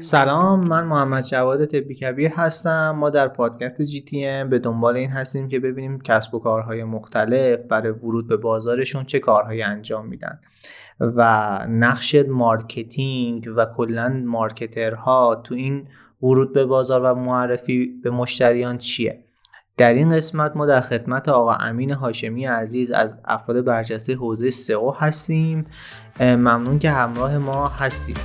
سلام من محمد جواد تبی کبیر هستم. ما در پادکست GTM به دنبال این هستیم که ببینیم کسب و کارهای مختلف برای ورود به بازارشون چه کارهایی انجام میدن. و نقش marketing و کلا marketer ها تو این ورود به بازار و معرفی به مشتریان چیه؟ در این قسمت ما در خدمت آقا امین هاشمی عزیز از افراد برجسته حوزه سئو هستیم. ممنون که همراه ما هستیم.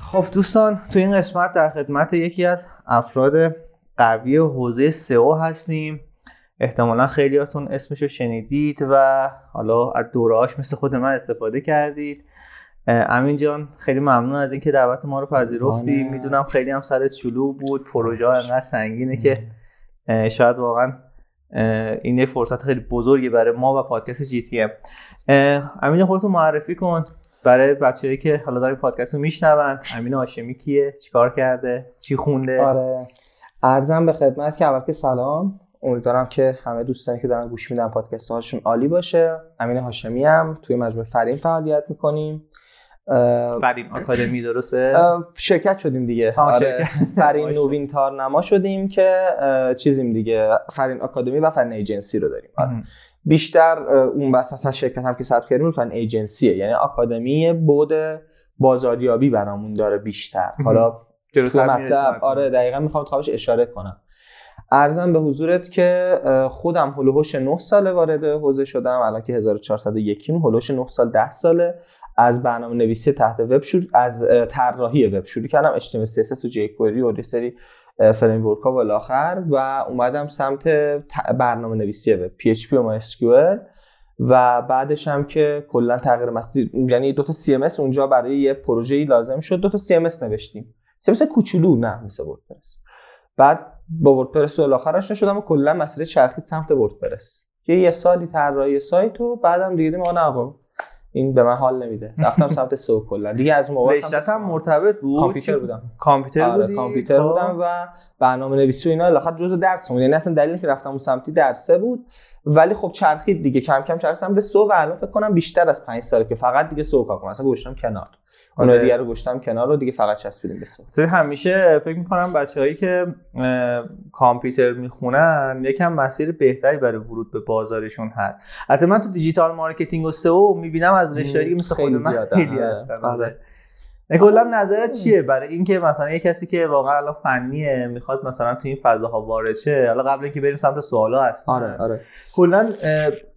خب دوستان تو این قسمت در خدمت یکی از افراد قوی حوزه سئو هستیم. احتمالا خیلیاتون اسمش رو شنیدید و حالا از دورهاش مثل خود من استفاده کردید. امین جان خیلی ممنون از اینکه دعوت ما رو پذیرفتی. می‌دونم خیلی هم سرت شلوغ بود پروژه انقدر سنگینه که شاید واقعا این یه فرصت خیلی بزرگی برای ما و پادکست جی تی ام. امین خودتون معرفی کن برای بچه‌ای که حالا دارن پادکست رو میشنون. امین هاشمی کیه؟ چیکار کرده؟ چی خونده؟ آره. ارزم به خدمت که اول که سلام. امیدوارم که همه دوستانی که دارن گوش میدن پادکست هاشون عالی باشه. امین هاشمی هم توی مجموعه فرین فعالیت می‌کنیم. فرین آکادمی درسته؟ شرکت شدیم دیگه. آره فرین نوین تارنما شدیم که چیزیم دیگه فرین آکادمی و فرین ایجنسی رو داریم. آره. بیشتر اون بس اصلا شرکت هم که ثبت کردیم فرین ایجنسیه. یعنی آکادمی بود بازاریابی برامون داره بیشتر. حالا تو مطلب آره دقیقا می‌خوام خوابش اشاره کنم. ارزم به حضورت که خودم هلوهوش 9 ساله وارد حوزه شدم. الان که 1401 هلوهوش 9 سال 10 ساله. از برنامه نویسی تحت وب شروع از طراحی وب شروع کردم. HTML CSS و jQuery و سری فریم ورک ها و الاخر و اومدم سمت برنامه نویسی وب PHP و MySQL و بعدش هم که کلا تغییر مسیر یعنی دو تا CMS اونجا برای یه پروژه‌ای لازم شد. دو تا CMS نوشتیم. CMS کوچولو نه مثل وردپرس. بعد با وردپرس الاخر آشنا شدم و کلا مسیر چرخید سمت وردپرس. یه یه سالی طراحی سایت و بعدم دیگه ما نه این به من حال نمیده. رفتم سمت سو کلا. دیگه از اون موقع هم مرتبط بود؟ کامپیوتر بودم. کامپیوتر آره، بودی؟ کامپیوتر خب. بودم و برنامه نویسی و اینا الاخر جزء درس بود. یعنی اصلا دلیلی که رفتم اون سمتی درسه بود. ولی خب چرخید دیگه کم کم چرخیدم به سو و الان فکر کنم بیشتر از 5 ساله که فقط دیگه سو کار کنم. اصلا گوشتم کنار. اون آره. دیگه رو گشتم کنار رو دیگه فقط چسبیدیم به سو. همیشه فکر می‌کنم بچه‌هایی که کامپیوتر می‌خونن یکم مسیر بهتری برای ورود به بازارشون هست. حتی من تو digital marketing و سئو می‌بینم از رشته‌ای مثل خود من خیلی آره. هستن. آره. کلا نظرت چیه؟ برای اینکه مثلا یه کسی که واقعا الان فنیه می‌خواد مثلا تو این فضاها وارد شه حالا قبل اینکه بریم سمت سوالا هست آره آره. کلا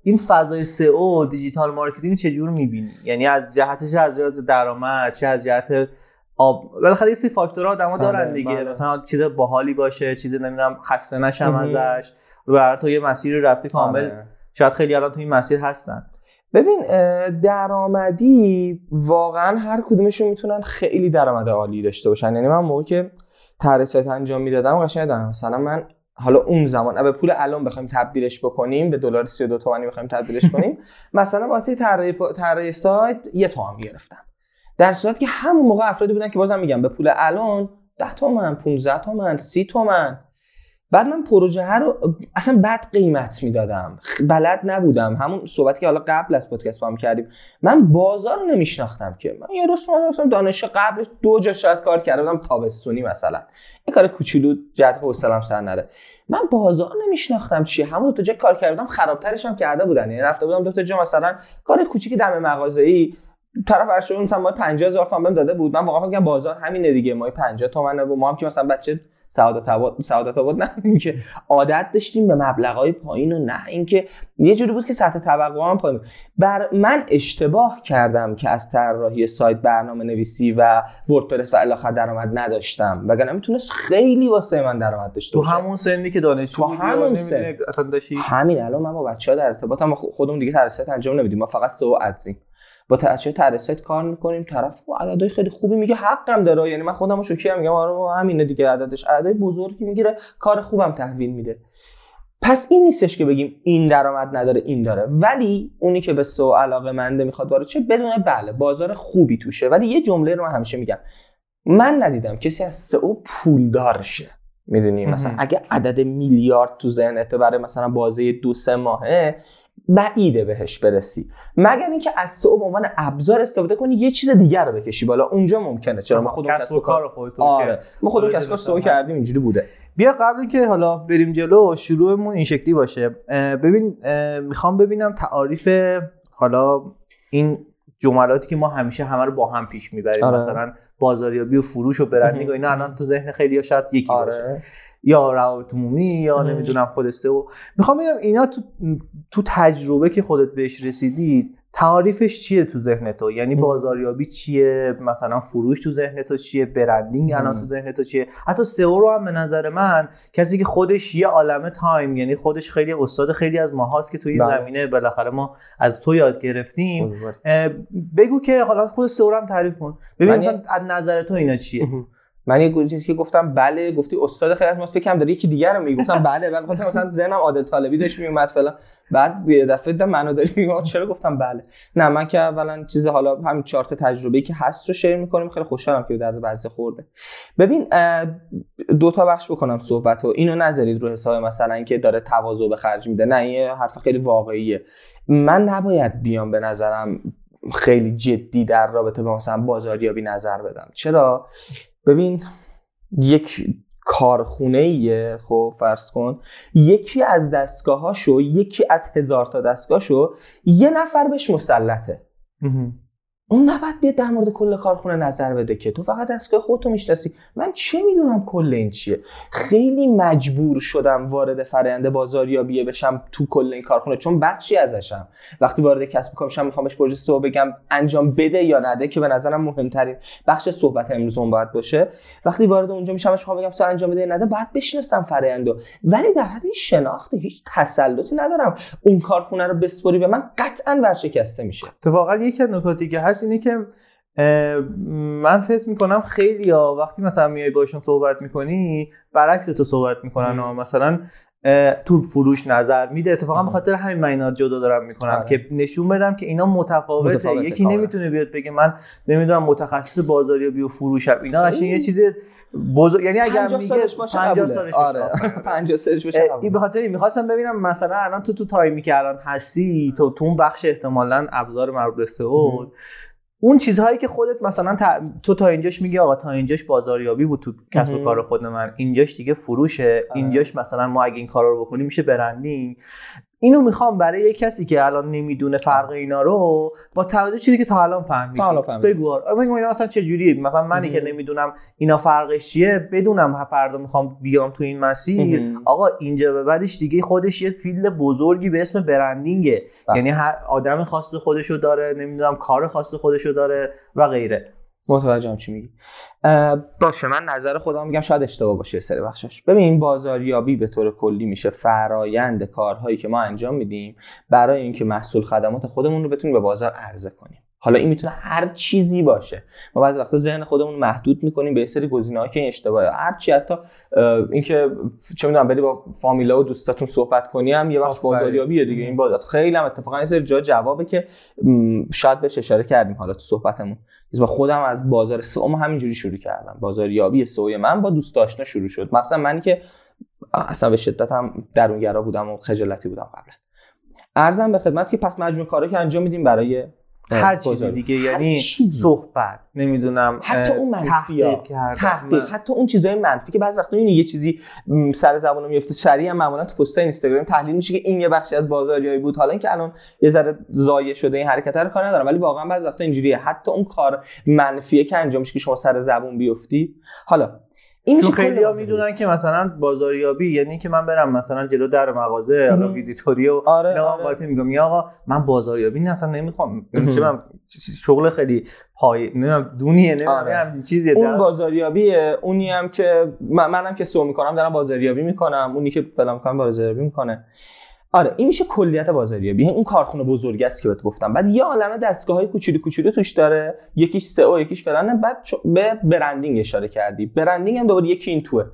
این فضای سئو digital marketing چجور می‌بینی؟ یعنی از جهتش از جهت درآمد چه از جهت آب؟ بالاخره یه فاکتورها آدما آره، دارن دیگه. بله. مثلا چیز باحالی باشه چیز نمی‌دونم خسته نشم ازش رو تو یه مسیر رفتی کامل آره. شاید خیلی الان تو این مسیر هستن. ببین درآمدی واقعا هر کدومشون می‌تونن خیلی درآمد عالی داشته باشن. یعنی من موقعی که طرح انجام می‌دادم قشنگ دادم مثلا من حالا اون زمان به پول الان بخوایم تبدیلش بکنیم به دلار 32 تومانی بخوایم تبدیلش کنیم مثلا واسه طراحی طراحی سایت یه تومن گرفتم در صورتی که همون موقع افرادی بودن که بازم میگم به پول الان 10 تومن 15 تومن 30 تومن. بعد من پروژه رو اصلا بد قیمت می‌دادم. بلد نبودم. همون صحبتی که حالا قبل از پادکست با هم کردیم. من بازار رو نمیشناختم که. من یه روز مثلا دانش قبلش دو جا شاید کار کرده بودم. تابستونی مثلا. این کار کوچولو جهت حوصله‌ام سر نره. من بازار نمیشناختم چیه؟ همون دو تا جا کار کردم خرابترش هم کرده بودن. یعنی رفته بودم دو تا جا مثلا کار کوچیک دم مغازه‌ای. طرف ارشد مثلا ما 50000 تومان بهم داده بود. من واقعا فکر بازار همینه دیگه. ما 50 تومن و ما هم که مثلا بچه سعادت آباد سعادت آباد نه اینکه عادت داشتیم به مبلغای پایین و نه اینکه یه جوری بود که سطح توقع هم پایین بر من اشتباه کردم که از طراحی سایت برنامه نویسی و وردپرس و الاخر درآمد نداشتم وگرنه می‌تونست خیلی واسه من درآمد داشته تو همون سنی که دانشجو همون سن. اصلا داشتی؟ همین الان من با بچه‌ها در ارتباطم خودمون دیگه طراحی انجام نمیدیم ما فقط سو ادزیم با تاچه ترسایت کار می‌کنیم. طرف عددهای خیلی خوبی میگه حقم داره. یعنی من خودمو شوکی میگم. آره همینه دیگه. عددش عددهای بزرگی می‌گیره. کار خوبم تحویل میده. پس این نیستش که بگیم این درآمد نداره این داره. ولی اونی که به سو علاقه منده می‌خواد وارد چه بدونه بله بازار خوبی توشه. ولی یه جمله رو من همیشه میگم. من ندیدم کسی از سئو پولدار شه. می‌دونی؟ مثلا اگه عدد میلیارد تو ذهنته برای مثلا بازه دو سه ماهه بعیده بهش برسی. مگر اینکه از سئو به عنوان ابزار استفاده کنی یه چیز دیگر رو بکشی بالا. اونجا ممکنه. چرا؟ ما خودمون کسب و کار خودتون آره. ما خودمون کسب و کار سئو کردیم اینجوری بوده. بیا قبل که حالا بریم جلو شروعمون این شکلی باشه. ببین می‌خوام ببینم تعاریف حالا این جملاتی که ما همیشه همه رو با هم پیش می‌بریم. آره. مثلا بازاریابی و فروش و برندینگ و اینا الان تو ذهن خیلی شاید یکی باشه. آره یا روابط عمومی یا. نمی‌دونم خودسته و می‌خوام ببینم اینا تو تو تجربه که خودت بهش رسیدید تعاریفش چیه تو ذهن تو یعنی. بازاریابی چیه؟ مثلا فروش تو ذهن تو چیه؟ برندینگ الان. تو ذهن تو چیه؟ حتی سئو رو هم به نظر من کسی که خودش یه عالمه تایم یعنی خودش خیلی استاد خیلی از ماهاست که تو این بله. زمینه بالاخره ما از تو یاد گرفتیم. بگو که حالا خود سئو رو هم تعریف کن. ببین مثلا از نظر تو اینا چیه؟ من یه چیزی که گفتم بله گفتی استاد خیلی از ما فکر داره یکی دیگر رو میگی گفتم بله بعد گفتم مثلا ذهنم عادل طالبی داشت میومد فلان. بعد یه دفعه دیدم منو داری میگم چرا گفتم بله؟ نه من که اولا چیز حالا همین چهار تا تجربه‌ای که هست رو شیر می‌کنیم. خیلی خوشحالم که در بعضی خورده. ببین دو تا بخش بکنم صحبت رو اینو نذارید رو حساب مثلا اینکه داره تواضع به خرج میده. نه این حرف خیلی واقعیه. من نباید بیام به نظرم خیلی جدی در رابطه با مثلا بازاریابی نظر بدم. چرا؟ ببین یک کارخونه ایه خب فرض کن. یکی از دستگاهاشو یکی از هزار تا دستگاهشو یه نفر بهش مسلطه. اون نباید بیاد در مورد کل کارخونه نظر بده که تو فقط دستگاه خودتو می‌شناسی. من چه می‌دونم کل این چیه؟ خیلی مجبور شدم وارد فرآیند بازاریابی بشم تو کل این کارخونه چون بخشی ازشم. وقتی وارد کسب کار میشم می‌خوام بهش پروژه سو بگم انجام بده یا نده که به نظرم مهمترین بخش صحبت امروز اون باید باشه. وقتی وارد اونجا میشم می‌خوام بگم سو انجام بده یا نده باید بشناسم فرآیندو. ولی در حد شناخت هیچ تسلطی ندارم. اون کارخونه رو بسپری به من قطعا ورشکسته میشه. اتفاقا یکی از نکاتی که هست اینه که من فکر می‌کنم خیلی ها وقتی مثلا میای باشون صحبت می‌کنی برعکس تو صحبت می‌کنن. ها مثلا تو فروش نظر میده اتفاقا به. خاطر همین من اینا جدا دارم می‌کنم آره. که نشون بدم که اینا متفاوته, متفاوته یکی کاملا. نمی‌تونه بیاد بگه من نمی‌دونم متخصص بازاریابی و فروشم اینا قشنگ یه. چیز بزرگ یعنی اگر 50 میگه سالش باشه 50 قبوله. سالش باشه آره آفرین. 50 سالش باشه قبوله. این به خاطر این می‌خواستم ببینم مثلا الان تو تو تایمی که الان هستی تو تو اون بخش احتمالا ابزار مربوط به. اون چیزهایی که خودت مثلا تا- تو تا اینجاش میگی آقا تا اینجاش بازاریابی بود تو کسب و. کار خود من. اینجاش دیگه فروشه. اینجاش مثلا ما اگه این کارا رو بکنیم میشه برندینگ. اینو می‌خوام برای یه کسی که الان نمی‌دونه فرق اینا رو با توجه چیزی که تا الان فهمیدی. بگو آره. بگو اینا اصلا چه جوریه مثلا منی که. نمی‌دونم اینا فرقش چیه بدونم فردا می‌خوام بیام تو این مسیر مهم. آقا اینجا به بعدش دیگه خودش یه فیلد بزرگی به اسم برندینگه بله. یعنی هر آدم خاص خودشو داره نمی‌دونم کار خاص خودشو داره و غیره متوجهم چی میگی. باشه من نظر خودم میگم شاید اشتباه باشه سری بخشش ببین بازاریابی به طور کلی میشه. فرایند کارهایی که ما انجام میدیم برای اینکه محصول خدمات خودمون رو بتونیم به بازار عرضه کنیم. حالا این می‌تونه هر چیزی باشه. ما بعضی وقتا ذهن خودمون محدود می‌کنیم به سری گزینه‌ها که این اشتباهه. هر چی حتی اینکه چه می‌دونم بری با فامیلا و دوستاتون صحبت کنی هم یه آفرین. بازاریابیه دیگه. این بازار خیلی هم اتفاقا یه سری جا جوابه که شاید بهش اشاره کردیم حالا تو صحبتمون. با خودم از بازار سئو همینجوری شروع کردم. بازاریابی سئو من با دوست آشنا شروع شد. مثلا منی که اصلا به شدت هم درونگرا بودم و خجالتی بودم قبلا. ارزم به خدمت که پس مجموع کارا که انجام میدیم برای هر بازاری. دیگه هر یعنی چیزی. صحبت نمی‌دونم حتی اون منفیا. تحقیق حتی اون چیزای منفی که بعضی وقتا می‌بینی یه چیزی سر زبون میفته سریع هم معمولا تو پست اینستاگرام تحلیل میشه که این یه بخشی از بازاریابی بود حالا اینکه الان یه ذره ضایع شده این حرکت رو کار ندارم ولی واقعا بعضی وقتا اینجوریه حتی اون کار منفیه که انجام میشه که شما سر زبون بیفتی حالا این چون خیلی ها. می‌دونن که مثلا بازاریابی یعنی که من برم مثلا جلو در مغازه حالا. ویزیتوری و آره نه آره. قاطی میگم یا آقا من بازاریابی نه اصلا نمی‌خوام مهم. چه من شغل خیلی پای نمی‌دونم دونیه نمی‌دونم آره. یه همچین چیزیه اون بازاریابیه اونی هم که من- منم که سو می‌کنم دارم بازاریابی می‌کنم اونی که فلان می‌کنم بازاریابی می‌کنه آره این میشه کلیت بازاریابی. یعنی اون کارخونه بزرگ است که بهت گفتم. بعد یه عالمه دستگاه های کوچولو کوچولو توش داره. یکیش سئو یکیش فلانه بعد به برندینگ اشاره کردی. برندینگ هم دوباره یکی این توه.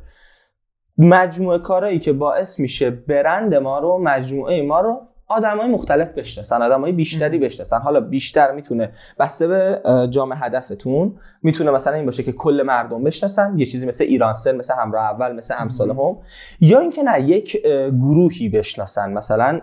مجموعه کارهایی که باعث میشه برند ما رو مجموعه ما رو آدمای مختلف بشناسن آدمای بیشتری بشناسن. حالا بیشتر می‌تونه بسته به جام هدفتون می‌تونه مثلا این باشه که کل مردم بشناسن. یه چیزی مثل ایرانسل مثل همراه اول مثل امثال هم. یا اینکه نه یک گروهی بشناسن. مثلا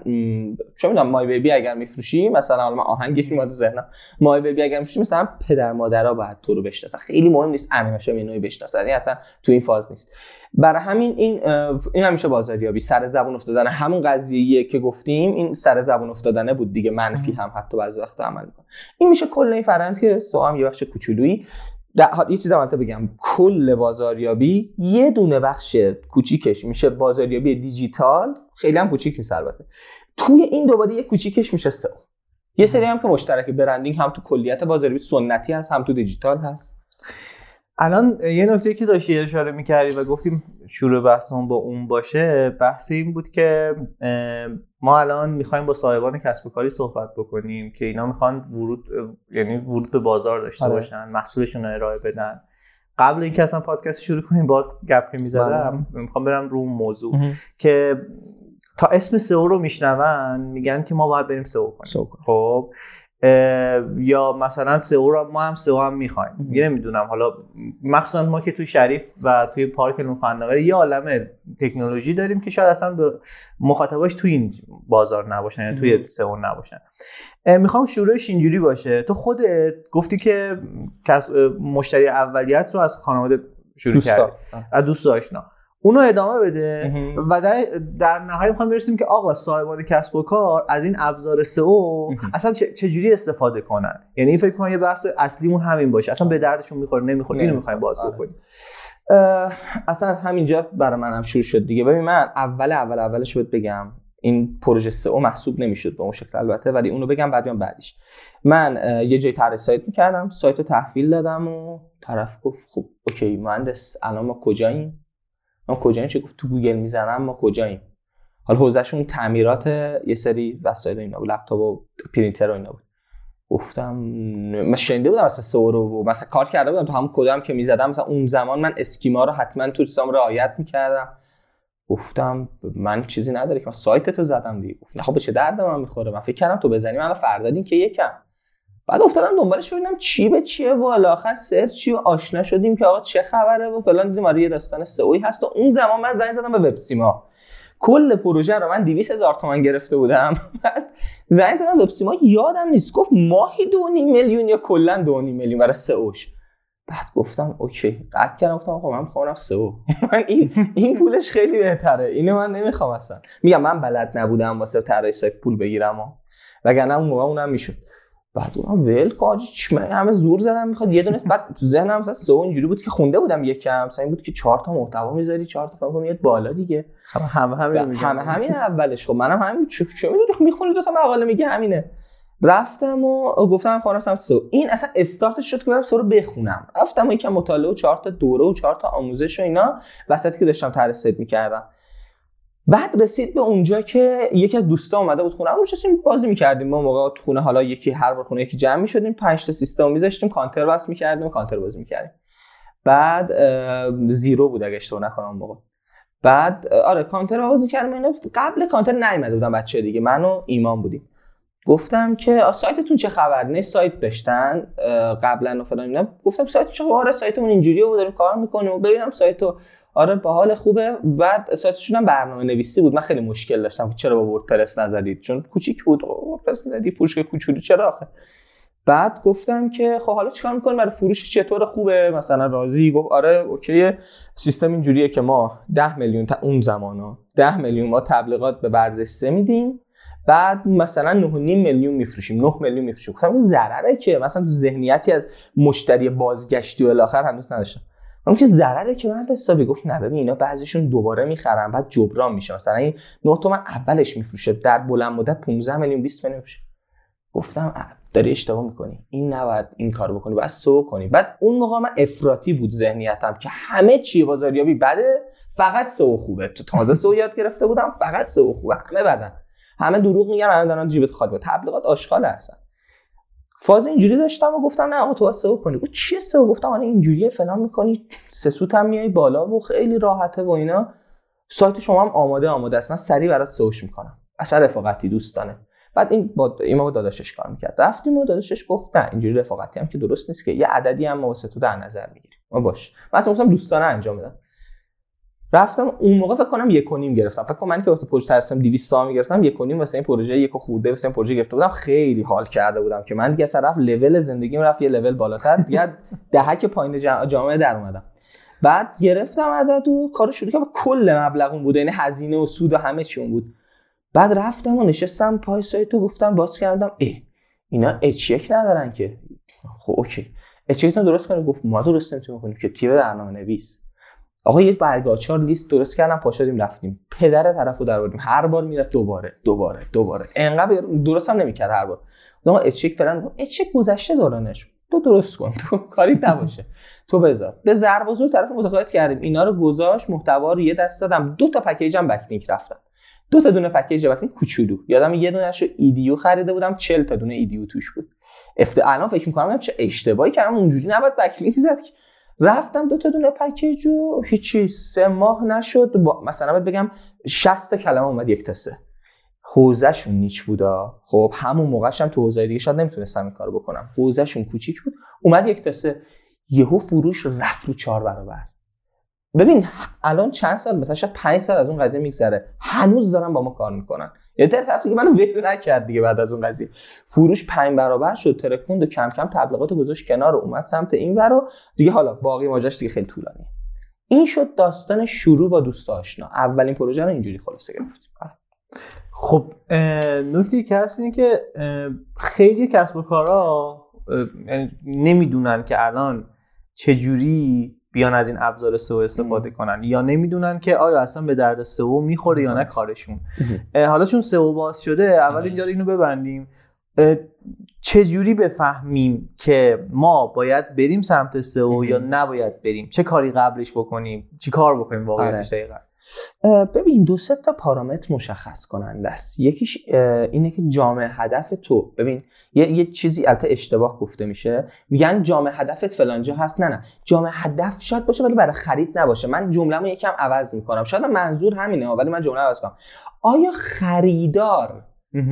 چه می‌دونم مای بیبی اگر میفروشی مثلا حالا من آهنگش میاد ذهنم. مای بیبی اگر میفروشی مثلا پدر مادرها باید تو رو بشناسن. خیلی مهم نیست هاشمی اینو بشناسن. این اصلا تو این فاز نیست. برای همین این این همیشه بازاریابی سر زبون افتادن. همون قضیه که گفتیم این سر زبون افتادنه بود دیگه منفی هم حتی بعضی وقت عمل می‌کنه. این میشه کل این فرآیند که سو هم یه بخش کوچولویی. یه چیز اول بگم. کل بازاریابی یه دونه بخش کوچیکش میشه بازاریابی دیجیتال. خیلی هم کوچیک نیست البته. توی این دوباره یه کوچیکش میشه سو یه سری هم که مشترک برندینگ هم تو کلیت بازاریابی سنتی هست هم تو دیجیتال هست. الان یه نکته که داشتی اشاره می‌کردی و گفتیم شروع بحثمون با اون باشه بحث این بود که ما الان می‌خوایم با صاحبان کسب و کاری صحبت بکنیم که اینا می‌خوان ورود یعنی ورود به بازار داشته آره. باشن محصولشون رو ارائه بدن. قبل اینکه اصلا پادکست شروع کنیم باز گپ که می‌زدم بله. می‌خوام برم رو موضوع که تا اسم سئو رو میشنون میگن که ما باید بریم سئو کنیم. خب؟ یا مثلا سئو رو ما هم سئو هم می‌خوایم. یه نمی‌دونم. حالا مخصوصا ما که توی شریف و توی پارک نوفندنگار یه عالم تکنولوژی داریم که شاید اصلا به مخاطباش توی این بازار نباشن یا توی سئو نباشن. می‌خوام شروعش اینجوری باشه. تو خودت گفتی که مشتری اولیت رو از خانواده شروع کردی. از دوست آشنا اونو ادامه بده. و در, در نهایت می‌خوام برسیم که آقا صاحبان کسب و کار از این ابزار سئو اصلا چجوری استفاده کنن؟ یعنی این فکر کنم یه بحث اصلیمون همین باشه. اصلا به دردشون می‌خوره نمی‌خوره. اینو می‌خوایم باز آره. بکنیم. اصلا از همینجا برای منم شروع شد دیگه. ببین من اول اول اولش بهت بگم این پروژه سئو محسوب نمی‌شد به اون شکل البته ولی اونو بگم بعد بعدش من یه جا طراحی سایت می‌کردم سایت رو تحویل دادم و طرف گفت خب OK مهندس الان ما کجاییم؟ ما کجاییم؟ چه گفت؟ تو گوگل می‌زنم ما کجاییم؟ حالا حوزهشون تعمیرات یه سری وسایل اینا بود لپتاپ و پرینتر و اینا بود. گفتم من شنیده بودم مثلا سئو رو و مثلا کار کرده بودم تو همون کدهام که می‌زدم مثلا اون زمان من schema رو حتما تو سایتام رعایت می‌کردم. گفتم من چیزی نداره که من سایت تو زدم دیگه. گفت خب چه درد من می‌خوره؟ من فکر کردم تو بزنی من فردا که یکم. بعد افتادم دنبالش ببینم چی به چیه و آخر سرچی و آشنا شدیم که آقا چه خبره و فلان. دیدیم آره یه داستان سئویی هست و اون زمان من زنگ زدم به وب سیما. کل پروژه رو من 200 هزار تومان گرفته بودم. بعد زنگ زدم وب سیما یادم نیست. گفت ماهی دو میلیون یا کلا دو میلیون برای سئوش. بعد گفتم اوکی قطع کردم. گفتم آقا من می‌خوام سئو. من این این پولش خیلی بهتره. اینو من نمی‌خوام اصلا. میگم من بلد نبودم واسه طراحی سایت پول بگیرم وگرنه اون موقع اونم می‌شد. بعد اونم ول کن همه زور زدم می‌خواد یه دونه بعد ذهنم مثلا سو اینجوری بود که خونده بودم یکم مثلا این بود که چهار تا محتوا می‌ذاری چهار تا فکر میاد بالا دیگه. همه همین همه همین اولش. خب منم همین چه می‌دونی؟ می‌خونی دو تا مقاله میگه همینه. رفتم و گفتم خواستم سو این اصلا استارتش شد که برم سو رو بخونم. رفتم و یکم مطالعه و چهار تا دوره و چهار تا آموزش و اینا وسطی که داشتم طرح می‌کردم. بعد رسید به اونجا که یکی از دوستا اومده بود خونه. نشستیم بازی می‌کردیم ما موقع تو خونه حالا یکی هر بار خونه یکی جمع می‌شدیم پنج تا سیستم میذاشتیم کانتر وصل می‌کردیم کانتر بازی می‌کردیم. بعد زیرو بود اگه اشتباه نکنم موقع. بعد آره کانتر بازی کردیم. اینا قبل کانتر نیومده بودم بچه دیگه. من و ایمان بودیم. گفتم که سایتتون چه خبر؟ نه سایت داشتن قبلا و فلان گفتم سایت چه خبره؟ سایتمون اینجوریه و داریم کار می‌کنیم. و ببینم سایتو آره با حال خوبه. بعد سایتشون هم برنامه نویسی بود. من خیلی مشکل داشتم که چرا با وردپرس نزدید؟ چون کوچیک بود. وردپرس ندی فروش کوچولو چرا آخه؟ بعد گفتم که خب حالا چیکار می‌کنیم؟ برای فروش چطور خوبه؟ مثلا راضی؟ گفت آره اوکی. سیستم اینجوریه که ما 10 میلیون تا اون زمانا 10 میلیون ما تبلیغات به ورزش میدیم. بعد مثلا 9.5 میلیون میفروشیم 9 میلیون میفروشیم. گفتم ضرره که مثلا تو ذهنیتی از مشتری بازگشتی و الاخر هنوز نداشتم. اون که ضرره که مرد حسابی گفت نه ببین اینا بعضیشون دوباره می‌خرن بعد جبران میشه مثلا این 9 تومن اولش میفروشه در بلند مدت 15 میلیون 20 میلیون میشه گفتم داری اشتباه می‌کنی. این نباید این کارو بکنی بعد سو کنی. بعد اون موقع من افراطی بود ذهنیتم که همه چی بازاریابی بده فقط سو خوبه. تو تازه سو یاد گرفته بودم فقط سو خوبه. همه بدن. همه دروغ میگن همه دارن جیبت خالی تبلیغات آشغال هستن. فاز اینجوری داشتم و گفتم نه آقا تو سئو کنی. گفت چیه سئو؟ گفتم آره اینجوریه فلان می‌کنی. سه سوت هم میای بالا و خیلی راحته و اینا. سایت شما هم آماده آماده است. من سریع برات سئوش می‌کنم. اصلا رفاقتی دوستانه. بعد این با این ما با داداشش کار می‌کرد. رفتیم و داداشش گفت نه اینجوری رفاقتی هم که درست نیست که. یه عددی هم واسه تو در نظر می‌گیریم. ما باش. من اصلا دوستانه انجام بدم. رفتم اون موقع فکر کنم یک و نیم گرفتم. فکر کنم من که واسه پروژه ترسم 200 تا می‌گرفتم یک و نیم واسه این پروژه یک و خورده واسه این پروژه گرفته بودم. خیلی حال کرده بودم که من دیگه اصلا رفت لول زندگیم رفت یه لول بالاتر. دیگه دهک پایین جامعه در اومدم. بعد گرفتم عدد و کار شروع کردم. کل مبلغ اون بود. یعنی هزینه و سود و همه چی بود. بعد رفتم و نشستم پای سایت و گفتم باز کردم اه اینا اچ ندارن که. خب اوکی. اچ درست کنید گفت ما درست نمی‌تونیم کنیم که تیم برنامه نویس؟ آقا یه برگاچار لیست درست کردم پاشدیم رفتیم. پدر طرفو در آوردیم هر بار می‌رفت دوباره دوباره دوباره. انقدر درست هم نمی‌کرد هر بار. آقا اچک فلان اچک گذشته دورانش. تو درست کن تو کاری نباشه. تو بذار. به ضرب و زور طرف متقاعد کردیم. اینا رو گذاشت محتوا رو یه دست دادم. دو تا پکیج هم بکلینک رفتم. دو تا دونه پکیج بکلینک کوچولو. یادم یه دونهشو ایدیو خریده بودم. 40 تا دونه ایدیو توش بود. افت الان فکر می‌کنم چه اشتباهی کردم. اونجوری نباید بکلینک زد رفتم دو تا دونه پکیج و هیچی سه ماه نشد. با... مثلا باید بگم 60 کلمه اومد یک تا سه. حوزهشون نیچ بودا. خب همون موقعش هم تو حوزه دیگه شاید نمی‌تونستم این کارو بکنم. حوزهشون کوچیک بود. اومد یک تا سه. یهو فروش رفت رو چهار برابر. ببین الان چند سال؟ مثلا شاید 5 سال از اون قضیه میگذره. هنوز دارن با ما کار می‌کنن. یه طرف که منو ول نکرد دیگه بعد از اون قضیه. فروش پنج برابر شد ترکوند و کم کم تبلیغات گذاشت کنار و اومد سمت این ورو دیگه حالا باقی ماجراش دیگه خیلی طولانی این شد داستان شروع با دوست آشنا. اولین پروژه رو اینجوری خلاصه گرفتیم. خب نکته که هست اینه که خیلی کسب و کارا یعنی نمی‌دونن که الان چجوری بیان از این ابزار سئو استفاده کنن یا نمی‌دونن که آیا اصلا به درد سئو می‌خوره یا نه کارشون. حالا چون سئو باز شده اول. اینجا اینو ببندیم. چجوری بفهمیم که ما باید بریم سمت سئو یا نباید بریم؟ چه کاری قبلش بکنیم؟ چی کار بکنیم واقعیتش آره. دقیقا؟ ببین دو سه تا پارامتر مشخص کننده است. یکیش اینه که جامعه هدف تو. ببین یه, یه چیزی البته اشتباه گفته میشه. میگن جامعه هدفت فلانجا هست. نه نه. جامعه هدف شاید باشه ولی برای خرید نباشه. من جمله‌مو یکم عوض می‌کنم. شاید منظور همینه ولی من جمله عوض کنم. آیا خریدار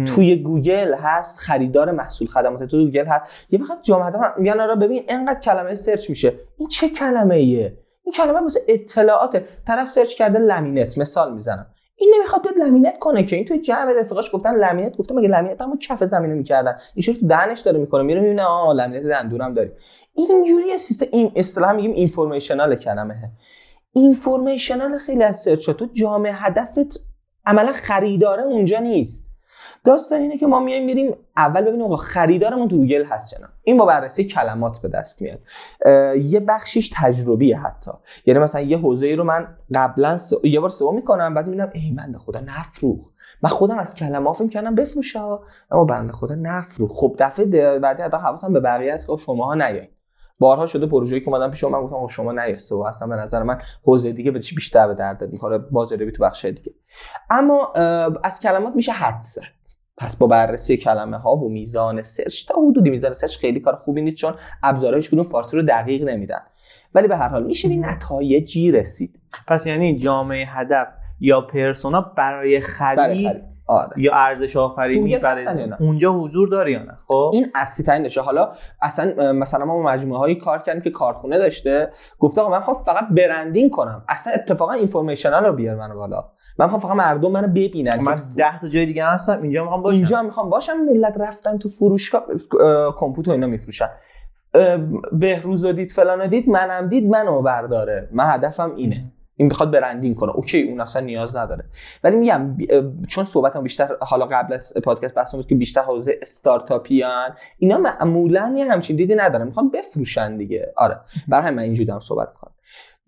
توی گوگل هست؟ خریدار محصول خدمات تو گوگل هست؟ یه وقت جامعه هدف میگن آره ببین انقدر کلمه search میشه. این چه کلمه ایه این کلمه واسه اطلاعات طرف search کرده لمینت مثال می‌زنم. این نمی‌خواد بیاد لمینت کنه که. این توی جمع رفیقاش گفتن لمینت گفتم مگه لمینت هم کف زمینه می‌کردن. این تو دهنش داره می‌کنه. میره می‌بینه آ لمینت دندونم داری اینجوری سیستم. این اصطلاح میگیم informational کلمه. informational خیلی از search تو جامعه هدفت عملا خریداره اونجا نیست. داستان اینه که ما میایم میریم اول ببینیم آقا خریدارمون تو گوگل هست چنا این با بررسی کلمات به دست میاد. یه بخشیش تجربیه حتی. یعنی مثلا یه حوزه رو من قبلا س... یه بار سئو می‌کنم بعد می‌بینم ای بنده خدا نفروخ من خودم از کلمات فکر کردم بفروشه اما بنده خدا نفروخ خب دفعه بعدی حتی حواسم به بقیه است که شماها نیاین. بارها شده پروژه‌ای که اومدن پیش من گفتم شما نیسته و اصلا به نظر من حوزه دیگه بهش بیشتر به درد می‌خوره؟ بازاریابی تو بخش دیگه. اما از کلمات میشه حد پس با بررسی کلمه ها و میزان سرچ تا حدودی میزان سرچ خیلی کار خوبی نیست چون ابزارهاش کدوم فارسی رو دقیق نمیدن. ولی به هر حال میشه به نتایجی رسید. پس یعنی جامعه هدف یا پرسونا برای خرید, آره. یا ارزش آفرینی برای اونجا حضور داره یا نه؟ خب. این اصلی ترین نشه. حالا اصلا مثلا ما مجموعه هایی کار کردیم که کارخونه داشته گفته آقا من خواهم فقط برندینگ کنم. اصلا اتفاقا اینفورمیشنال رو بیار من بالا. من می‌خوام فقط مردم منو ببینن. من 10 تا جای دیگه هستم اینجا می‌خوام باشم. اینجا می‌خوام باشم ملت رفتن تو فروشگاه کمپیوتر اینا میفروشن. بهروز دید فلان دید منم دید منو برداره. من هدفم اینه. این بخواد برندینگ کنه. اوکی اون اصلا نیاز نداره. ولی میگم چون صحبتم بیشتر حالا قبل از پادکست بحث بود که بیشتر حوزه استارتاپیان اینا معمولا یه همچین دیدی ندارن. می‌خوان بفروشن دیگه. آره. برای همین من اینجوری دارم صحبت می‌کنم.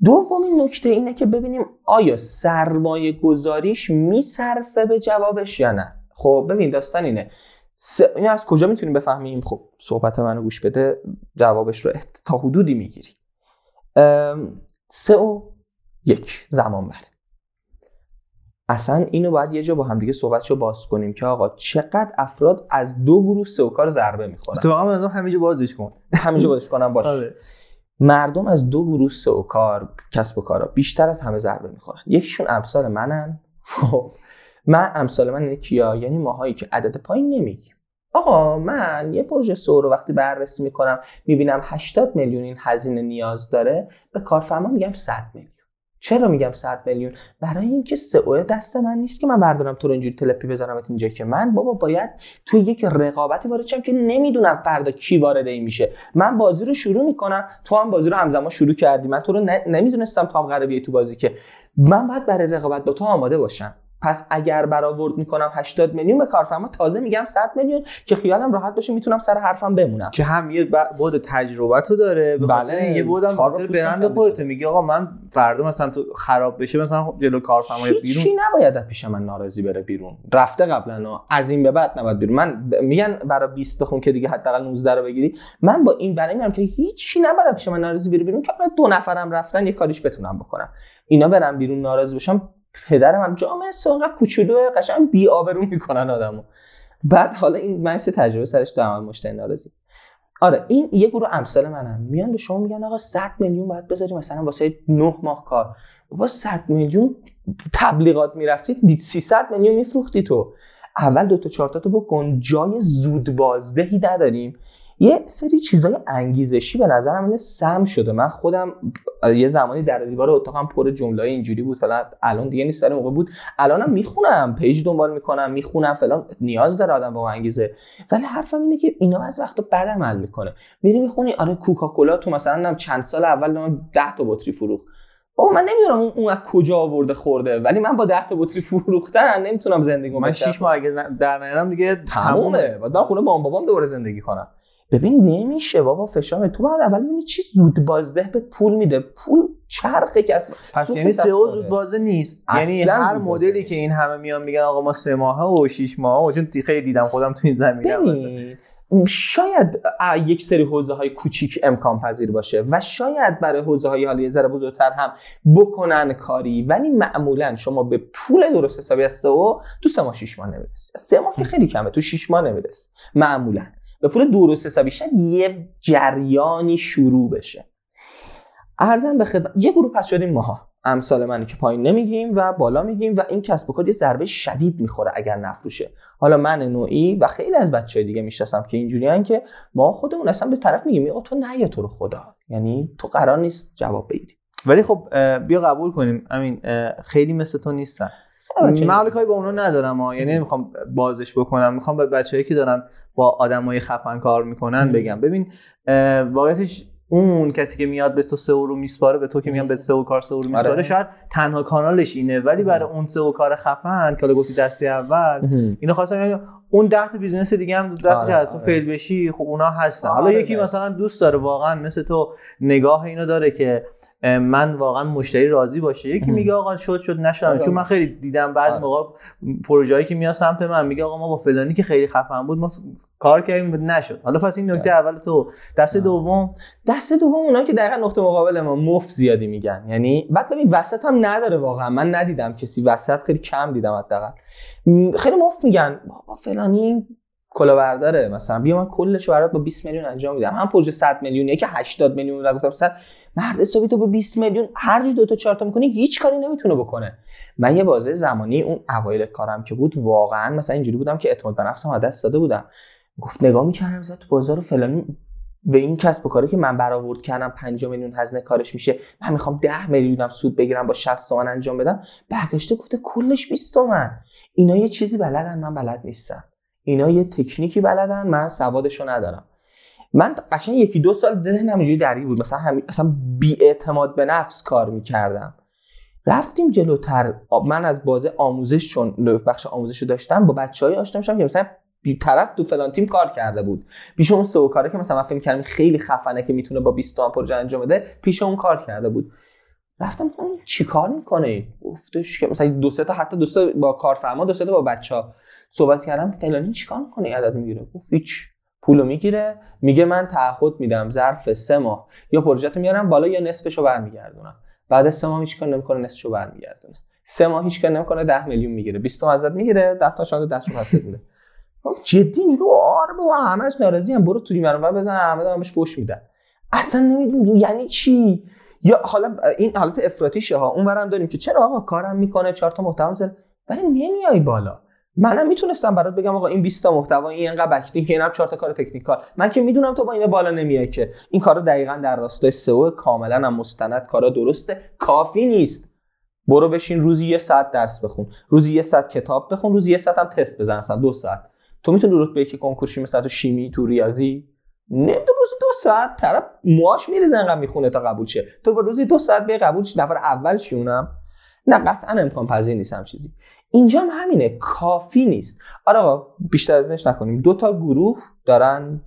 دومین نکته اینه که ببینیم آیا سرمایه گذاریش میصرفه به جوابش یا نه. خب ببین داستان اینه. س... این از کجا می‌تونیم بفهمیم؟ خب صحبت منو گوش بده جوابش رو تا حدودی می‌گیری. سه و یک زمان بره. اصلا اینو باید یه جا با همدیگه صحبتشو باز کنیم که آقا چقدر افراد از دو گروه سه و کار ضربه می‌خورن. تو واقعا همینجا بازش کن. همینجا بازش کنم باشه آره. مردم از دو گروه سئو کار کسب و کارا بیشتر از همه ضربه می‌خورن. یکیشون امثال منن. خب من امثال من اینه کیا؟ یعنی ماهایی که عدد پایین نمیگیم آقا من یه پروژه سو رو وقتی بررسی می‌کنم می‌بینم 80 میلیون این هزینه نیاز داره به کارفرما میگم 100 میلیون. چرا میگم 100 میلیون؟ برای اینکه سئو دست من نیست که من بردارم تو رو اینجوری تلپی بذارم اینجا که. من بابا باید تو یک رقابتی وارد شم که نمی‌دونم فردا کی وارد این میشه. من بازی رو شروع می‌کنم تو هم بازی رو همزمان شروع کردی. من تو رو نمی‌دونستم تو هم قراره تو بازی که. من باید برای رقابت با تو آماده باشم. پس اگر برآورد می‌کنم 80 میلیون به کارفرما تازه میگم 100 میلیون که خیالم راحت باشه می‌تونم سر حرفم بمونم. که هم یه بود تجربت رو داره به بله یه بودم خاطر برند خودت میگه آقا من فردا مثلا تو خراب بشه مثلا خب جلو کارفرمای بیرون. چی نباید پیش من ناراضی بره بیرون. رفته قبلا از این به بعد نباید بیرون. من میگن برای 20 خون که دیگه حداقل 19 رو بگیری. من با این برای میگم که هیچی نباید پیش من ناراضی بره بیرون. که دو نفرم رفتن یه کاریش بتونم بکنم. اینا برم بیرون ناراضی بشم پدر من جامعه سوقا کوچولو قشنگ بی آبرو می‌کنن آدمو. بعد حالا این من تجربه سرش دارم مشتری ناراضی. آره این یه گروه امثال منن. میان به شما میگن آقا 100 میلیون باید بذاری مثلا واسه 9 ماه کار. با 100 میلیون تبلیغات می‌رفتید دید 300 میلیون میفروختی تو. اول دو تا چهار تا بکن. جای زود بازدهی نداریم. یه سری چیزای انگیزشی به نظرم اینه سم شده. من خودم یه زمانی در دیوار اتاقم پر جمله اینجوری بود. فلان الان دیگه نیست در موقع بود. الانم می‌خونم پیج دنبال می‌کنم می‌خونم فلان. نیاز داره آدم با انگیزه. ولی حرفم اینه که اینا از وقتا بد عمل می‌کنه. میری می‌خونی آره کوکاکولا تو مثلا چند سال اول 10 تا بطری فروخت. بابا من نمی‌دونم اون, از کجا آورده خورده ولی من با 10 تا بطری فروختن نمی‌تونم زندگی من 6 ماه اگه در نیارم دیگه تمومه. بعد خونه مام بابام دوباره زندگی کنم. ببین نمیشه بابا فشار تو باید اول ببینی چی زود بازده به پول میده. پول چرخه که اصلا. پس یعنی سئو زود بازه نیست. یعنی هر مدلی که این همه میان میگن آقا ما سه ماه و 6 ماه و چون خیلی دیدم خودم تو این زمینه شاید یک سری حوزه های کوچیک امکان پذیر باشه و شاید برای حوزه های حالی ذره بزرگتر هم بکنن کاری ولی معمولا شما به پول درست حسابی از سئو تو سه ماه 6 ماه نمی‌رسی. سه ماه که خیلی کمه تو 6 ماه نمی‌رسی. معمولا. به پول درست حسابی شد یه جریانی شروع بشه. ارزم به خدمت یه گروه پس شدیم ماها. امثال منی که پایین نمیگیم و بالا میگیم و این کسب و کار یه ضربه شدید می‌خوره اگر نفروشه. حالا من نوعی و خیلی از بچه دیگه می‌شناسم که اینجوریان که ما خودمون اصلا به طرف میگیم تو نه تو رو خدا. یعنی تو قرار نیست جواب بگیری ولی خب بیا قبول کنیم. همین خیلی مثل تو نیستن. من کاری با اونا ندارم ها. یعنی نمی‌خوام بازش بکنم. می‌خوام به بچه‌ای که دارن با آدمای خفن کار می‌کنن بگم. ببین واقعیتش اون کسی که میاد به تو سئو رو میسپاره به تو که میاد به سئو کار سئو رو میسپاره آره. شاید تنها کانالش اینه. ولی برای اون سئو کار خفن که گفتی دستی اول اینو خواستم اون ده تا business دیگه هم دست آره، آره. fail بشی خب اونا هستن. حالا آره، یکی مثلا دوست داره واقعا مثل تو نگاه اینو داره که من واقعا مشتری راضی باشه. یکی میگه آقا شد شد نشدم آره. چون من خیلی دیدم بعض موقع پروژه‌ای که میاد سمت من میگه آقا ما با فلانی که خیلی خفن بود ما کار کردیم نشد. حالا پس این نکته اول تو. دست دوم. دست دوم اونا که دقیقا نقطه مقابل ما مف زیادی میگن. یعنی بعد ببین وسط هم نداره واقعا. من ندیدم کسی وسط خیلی کم دیدم حداقل. خیلی مفت میگن. بابا فلانی کلاهبرداره. مثلا بیا من کلش برات با 20 میلیون انجام میدم. هم پروژه 100 میلیون که 80 میلیون رو گفتم 100 مرد حسابی تو با 20 میلیون هر جور دو تا چهار تا می‌کنی هیچ کاری نمی‌تونه بکنه. من یه بازه زمانی اون اوایل کارم که بود واقعا مثلا اینجوری بودم که اعتماد به نفسم دست داده بودم. گفت نگاه می‌کردم تو بازار فلانی به این کسب و کاری که من برآورد کردم 5 میلیون هزینه کارش میشه من می‌خوام 10 میلیونم سود بگیرم با 60 تومن انجام بدم. برگشته گفته کلش 20 تومن. اینا یه چیزی بلدن من بلد نیستم. اینا یه تکنیکی بلدن من سوادشو ندارم. من قشنگ یکی دو سال ذهنم اینجوری درگیر بود. مثلا هم... اصلا بی اعتماد به نفس کار می‌کردم. رفتیم جلوتر. من از بازه آموزش چون بخش آموزش داشتم با بچه های آشنا که مثلا بی طرف تو فلان تیم کار کرده بود. پیش اون سو کاره که مثلا من فکر کردم خیلی خفنه که می‌تونه با 20 تا پروژه انجام بده پیش اون کار کرده بود. رفتم گفتم چی کار می‌کنه؟ گفتش که مثلا دو سه تا حتی دو سه با کارفرما دو سه تا با بچا صحبت کردم. فلانی چیکار می‌کنه؟ عدد می‌گیره. گفت هیچ. پولو می‌گیره. میگه من تعهد میدم ظرف سه ماه. یا پروژه میارم بالا یا نصفشو برمیگردونم. بعد سه ماه هیچ کار نمی‌کنه نصفشو برمیگردونه. سه ماه هیچ کار نمی‌کنه 10 میلیون می‌گیره. 20 تا ازت می‌گیره 10 تا شاید دستش هست میده. جدی اینجوری؟ آره بابا همش ناراضی هم برو توی منو بزن همه همش فوش میدن اصلا نمی‌دونم یعنی چی؟ یا حالا این حالت افراطیشه ها. اون برم داریم که چرا آقا کارم می‌کنه؟ چهار تا محتوا ولی نمیای بالا. منم می‌تونستم برات بگم آقا این 20 تا محتوا این انقدر backlink که اینم 4 تا کار technical. من که می‌دونم تو با این بالا نمیای که. این کارا دقیقا در راستای سئو کاملا هم مستند. کارا درسته. کافی نیست. برو بشین روزی یه ساعت درس بخون. روزی یه ساعت کتاب بخون. روزی یه ساعت هم تست بزن. اصلا دو ساعت. تو می‌تونی رتبه که کنکور مثلا تو شیمی تو ریاضی نه تو روزی دو ساعت طرف ماش میریزه انقدر می‌خونه تا قبول شه. تو با روزی دو ساعت به قبول نفر اول شونم نه قطعا امکان پذیر نیستم چیزی. اینجا هم همینه کافی نیست. آره آقا بیشتر از نش نکنیم. دو تا گروه دارن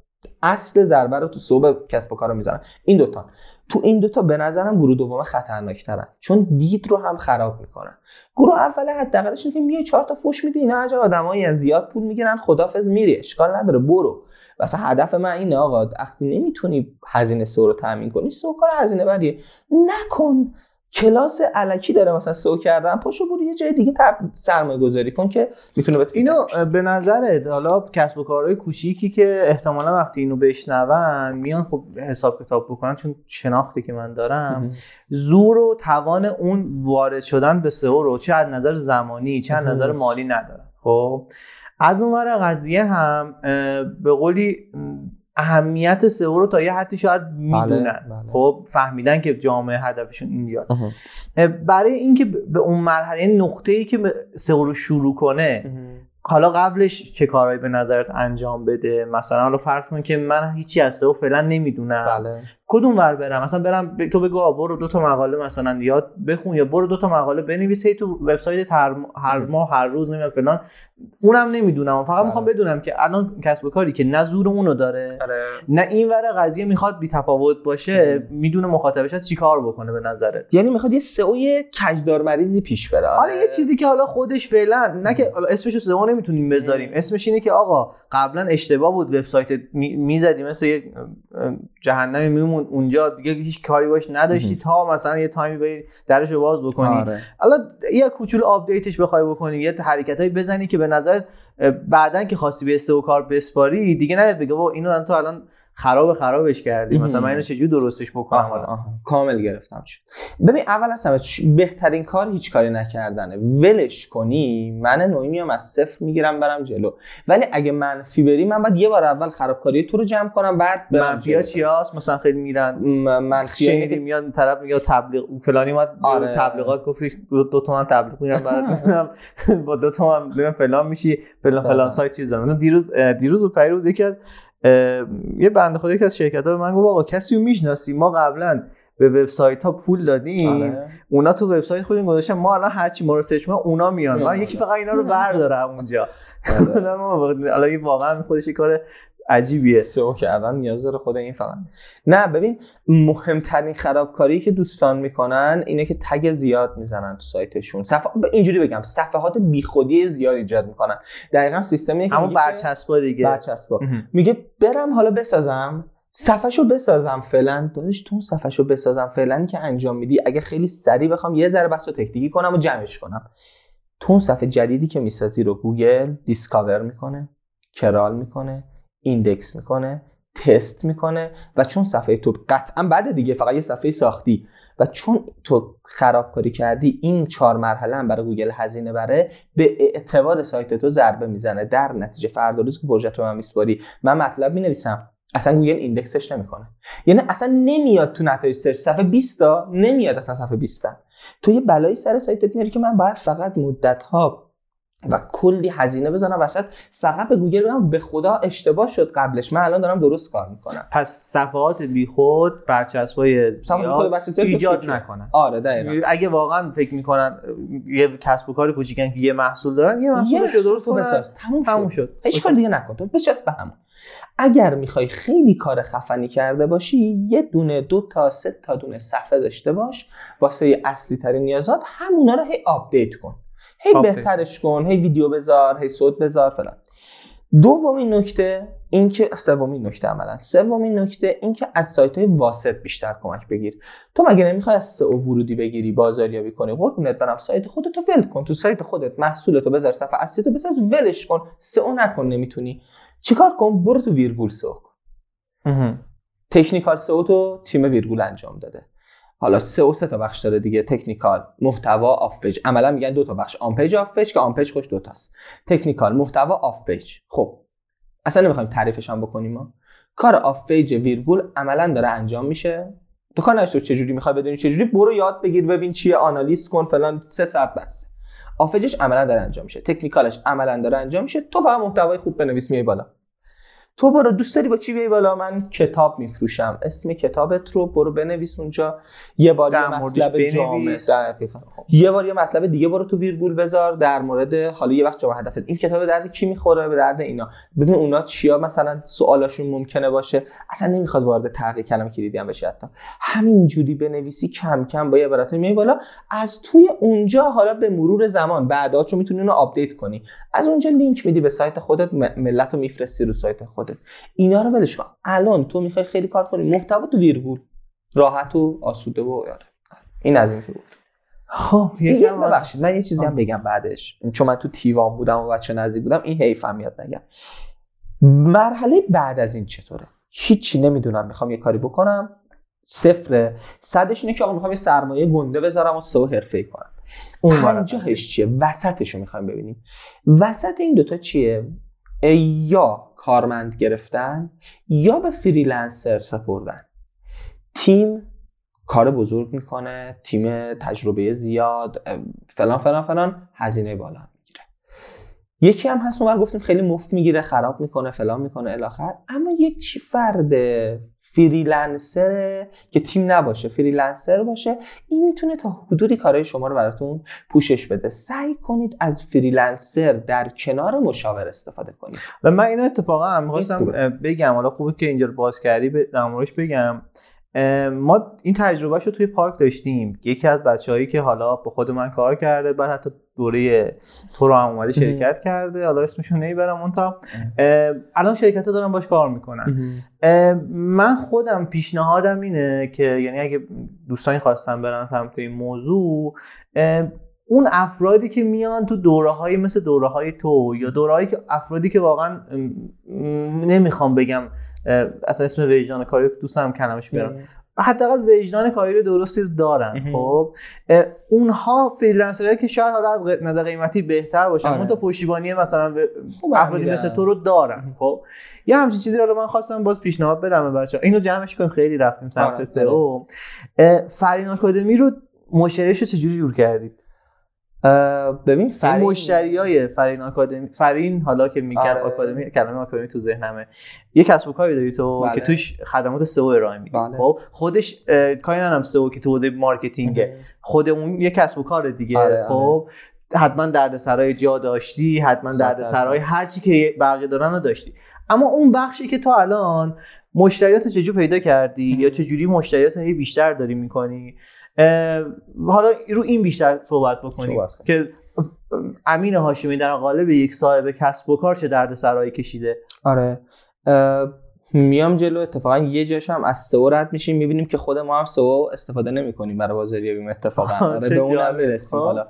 اصل ضربه رو تو صوب کسب و کار رو می‌زنن این دوتا. تو این دوتا به نظرم گروه دوم خطرناکترن. چون دید رو هم خراب می‌کنن. گروه اول حداقلش که میای چهار تا فوش میدی اینا عجب آدمایی زیاد پول می‌گیرن خدافظ میری. اشکال نداره برو. واسه هدف من اینه آقا وقتی نمی‌تونی هزینه سو رو تامین کنی سو کار هزینه بریه نکن. کلاس علکی داره مثلا سو کردن پاشو برو یه جای دیگه سرمایه گذاری کن که می‌تونه بهت اینو به نظرت حالا کسب و کارهای کوچیکی که احتمالا وقتی اینو بشنون میان خب حساب کتاب بکنن چون شناختی که من دارم زور و توان اون وارد شدن به سئو رو چه از نظر زمانی چه از نظر مالی ندارن. خب؟ از اون ور قضیه هم به قولی اهمیت سئو رو تا یه حدی شاید بله، می‌دونن. بله. خب فهمیدن که جامعه هدفشون این بیاد برای اینکه به اون مرحله نقطه ای که سئو رو شروع کنه حالا قبلش چه کارهایی به نظرت انجام بده؟ مثلا حالا فرض کن که من هیچی از سئو فعلا نمی‌دونم. بله. کدوم ور برم؟ مثلا برم ب... تو بگو برو دو تا مقاله مثلا یاد بخون یا برو دو تا مقاله بنویس تو وبسایت هر, هر ماه هر روز نمی‌دونم فلان. اونم نمی‌دونم. فقط بله. می‌خوام بدونم که الان کسب و کاری که نه زور اونو داره آره. نه این ور قضیه می‌خواد بی تفاوت باشه می‌دونه مخاطبش از چیکار بکنه به نظرت؟ یعنی می‌خواد یه سئو کجدار مریضی پیش بره. آره یه چیزی که حالا خودش فعلا نه که اسمشو سئو نمی‌تونیم بذاریم. اسمش اینه که آقا قبلا اشتباه بود وبسایت می‌زدی مثل یه جهنمی میمون اونجا دیگه هیچ کاری باش نداشتی تا مثلا یه تایمی بری درشو باز بکنی آره. حالا یه کوچولو update ش بخوای بکنی یه حرکتایی بزنی که به نظر بعدا که خواستی به سئو کار بسپاری دیگه نیاد بگه بابا اینو تو الان خراب خرابش کردی مثلا من اینو چجوری درستش بکنم؟ حالا کامل گرفتم. شد ببین اول از همه بهترین کار هیچ کاری نکردنه. ولش کنی. من نوعی میام از صفر می‌گیرم برم جلو. ولی اگه منفی بری من باید یه بار اول خرابکاری تو رو جمع کنم بعد منفی چی هست مثلا خیلی میرن. منفی شنیدی میاد طرف میگه تبلیغ فلانی اومد آره. تبلیغات گفتی دو, تا من تبلیغ میرم برات. با دو تا من فلان میشی فلان فلان سایت چیز دارم. دیروز دیروز و پیروز یکی از یه بنده خدا یکی از شرکت ها به من گفت آقا کسی رو می‌شناسی؟ ما قبلا به وبسایت ها پول دادیم. آره. اونا تو وبسایت خودمون گذاشتن. ما الان هرچی ما رو سرچ اونا میان. من یکی فقط اینا رو بردارم اونجا. آره. حالا واقعا خودش کار عجیبیه. سئو کردن نیاز داره خود این فقط. نه ببین مهمترین خرابکاری که دوستان می‌کنن اینه که tag زیاد می‌زنن تو سایتشون. صفحه اینجوری بگم صفحات بیخودی زیاد ایجاد می‌کنن. دقیقا سیستمی همون برچسبا دیگه. برچسبا میگه برم حالا بسازم صفحشو بسازم فعلا. داداش تو صفحشو بسازم فعلا که انجام میدی؟ اگه خیلی سریع بخوام یه ذره بحثو تکنیکی کنم و جمعش کنم. تو اون صفحه جدیدی که می‌سازی رو گوگل discover می‌کنه crawl می‌کنه. index می‌کنه تست می‌کنه و چون صفحه تو قطعا بعد دیگه فقط یه صفحه ساختی و چون تو خرابکاری کردی این چهار مرحله هم برای گوگل هزینه بره به اعتبار سایت تو ضربه می‌زنه. در نتیجه فردا روز که پروژه رو من میسپاری من مطلب می‌نویسم. اصلا گوگل index ش نمی‌کنه. یعنی اصلا نمیاد تو نتایج search. صفحه 20 تا نمیاد اصلا صفحه 20 تو یه بلایی سر سایتت میاری که من باید فقط مدت ها و کلی هزینه بزنم وسط. فقط به گوگل بگم به خدا اشتباه شد قبلش. من الان دارم درست کار می‌کنم. پس صفحات بیخود برچسبای ایجاد نکنن. آره دقیقاً. اگه واقعا فکر می‌کنن یه کسب و کار کوچیکن که یه محصول دارن یه محصولش درست بساز. تموم, تموم شد. هیچ کار دیگه نکن. تو بچسب به همون. اگر می‌خوای خیلی کار خفنی کرده باشی یه دونه دو تا سه تا دونه صفحه داشته باش. واسه اصلی ترین نیازات همونا رو هی update کن. هی بهترش کن هی ویدیو بذار هی صوت بذار فلان. دومین نکته این که سومین نکته عملا. سومین نکته این که از سایت های واسط بیشتر کمک بگیر. تو مگه نمی‌خوای از سئو ورودی بگیری بازاریابی کنی؟ قربونت برم سایت خودتو ول کن. تو سایت خودت محصولتو بذار صفحه اصلی تو بساز ولش کن. سئو نکن نمی‌تونی. چیکار کن؟ برو تو ویرگول سئو. technical SEO تو تیم ویرگول انجام داده. حالا سه و سه تا بخش داره دیگه. technical محتوا off-page عملا میگن دو تا بخش. آن پیج آف پیج که آن پیج خوش دو تاست. technical محتوا off-page خب اصلا نمی‌خوایم تعریفش هم بکنیم ما. کار off-page ویرگول عملا داره انجام میشه. تو کار نشد چجوری می‌خوای بدونی؟ چجوری؟ برو یاد بگیر ببین چیه آنالیز کن فلان سه ساعت بس off-page ش عملا داره انجام میشه. technical ش عملا داره انجام میشه. تو فقط محتوای خوب بنویس میای بالا. تو برو دوست داری با چی بیای بالا؟ من کتاب میفروشم. اسم کتابت رو برو بنویس اونجا. یه بار یه مطلب جامع. یه بار یه مطلب دیگه برو تو ویرگول بذار. در مورد حالا یه وقت جواب هدفت. این کتاب درد کی می‌خوره؟ به درد اینا. ببین اونا چیا مثلا سوالاشون ممکنه باشه. اصلا نمی‌خواد وارد تحقیق کلمه کلیدی هم بشه حتی. همینجوری بنویسی کم کم با یه برات میای بالا. از توی اونجا حالا به مرور زمان. بعدا چون می‌تونی اونو update کنی. از اونجا لینک میدی به سایت خودت. ملت رو میفرستی رو سایت خودت. اینا رو ولش کن. الان تو می‌خوای خیلی کار کنی. محتوا تو ویرگول راحت و آسوده و یاره این از این که گفت. خب یکم ببخشید. من یه چیزی هم بگم بعدش. چون من تو تیوان بودم و بچه نزدیک بودم این حیفم میاد نگم. مرحله بعد از این چطوره؟ هیچی نمی‌دونم. می‌خوام یه کاری بکنم. صفر صدش اینه که آقا می‌خوام یه سرمایه گنده بذارم و سو حرفه کنم. اون پنجاهش چیه؟ وسطش رو می‌خوایم ببینیم. وسط این دوتا چیه؟ یا کارمند گرفتن یا به freelancer سپردن. تیم کار بزرگ می‌کنه تیم تجربه زیاد فلان فلان فلان هزینه بالا می‌گیره. یکی هم هست اونور گفتیم خیلی مفت می‌گیره خراب می‌کنه فلان می‌کنه الاخر اما یک فرد freelancer که تیم نباشه freelancer باشه این می‌تونه تا حدودی کارهای شما رو براتون پوشش بده. سعی کنید از فریلنسر در کنار مشاور استفاده کنید. و من اینو اتفاقا می‌خواستم بگم. حالا خوبه که اینجا رو باز کردی به بگم. ما این تجربه رو توی پارک داشتیم. یکی از بچههایی که حالا با خود من کار کرده بعد حتی دوره تو رو هم اومده شرکت کرده حالا اسمشون نمی‌برم اون تا الان شرکت ها دارن باش کار می‌کنن. من خودم پیشنهادم اینه که یعنی اگه دوستانی خواستم برن سمت این موضوع اون افرادی که میان تو دوره های مثل دوره های تو یا دوره که افرادی که واقعا نمی‌خوام بگم اصلا اسم وجدان کاری دوستم کلمش بیارم حداقل وجدان کاری درستی رو دارن خب؟ اونها فریلنسرهایی که شاید حالا از نظر قیمتی بهتر باشن آره. اون تا پشتیبانی مثلا افرادی مثل تو رو دارن خب؟ یه همچین چیزی رو من خواستم باز پیشنهاد بدم به بچه‌ها. اینو جمعش کنیم خیلی رفتیم سمت آره. سئو فرین آکادمی رو مشتریش رو چجوری جور کردید؟ ببین فرین مشتری های فرین آکادمی فرین حالا که میگم آره. آکادمی کلمه آکادمی تو ذهنمه یه کسب و کاری داری تو بله. که توش خدمات سئو ارائه میدی بله. خب خودش کاری ندارم سئو که تو حوزه marketing خود اون یه کسب و کار دیگه آره. خب آره. حتما دردسرای جا داشتی حتما دردسرای هر چی که بقیه دارن رو داشتی اما اون بخشی که تو الان مشتریات چجوری پیدا کردی یا چجوری مشتریات بیشتر داری می‌کنی حالا رو این بیشتر صحبت بکنیم که امین هاشمی در قالب یک صاحب کسب و کار چه درد سرایی کشیده؟ آره. میام جلو اتفاقا یه جاش هم از سئو رد میشیم می‌بینیم که خود ما هم سئو استفاده نمی‌کنیم برای بازاریابی اتفاقا. آره به اون می‌رسیم. خب. حالا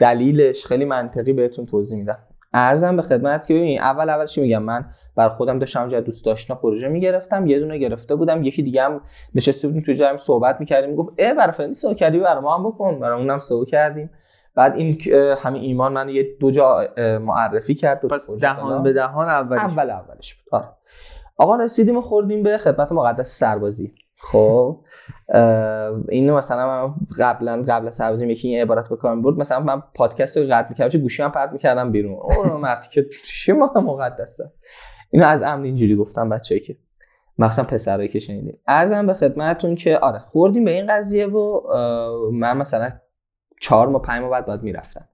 دلیلش خیلی منطقی بهتون توضیح میدم. ارزم به خدمت که ببین اول اولش میگم؟ من بر خودم داشتم اونجا دوست داشتنا پروژه می‌گرفتم یه دونه گرفته بودم یکی دیگه هم نشسته بودیم تو جایم صحبت می‌کردیم گفت اه برای فلانی سو کردی برای ما هم بکن برای اونم سو کردیم. بعد این همین ایمان من یه دو جا معرفی کرد پس دهان به دهان اولش. اول اولش بود. آره. آقا رسیدیم و خوردیم به خدمت مقدس سربازی. خب اینو مثلا من قبلا قبل از سربازی یکی این عبارت به کار بود مثلا من پادکست رو قطع می‌کردم چه گوشی هم پرت می‌کردم بیرون. اون مرتی که چی ما مقدسه. اینو از امن اینجوری گفتم بچه‌ای که. مثلا پسرایی که شنیدین. ارزم به خدمتتون که آره خوردیم به این قضیه و من مثلا چهار ماه پنج ماه بعد باید می‌رفتم.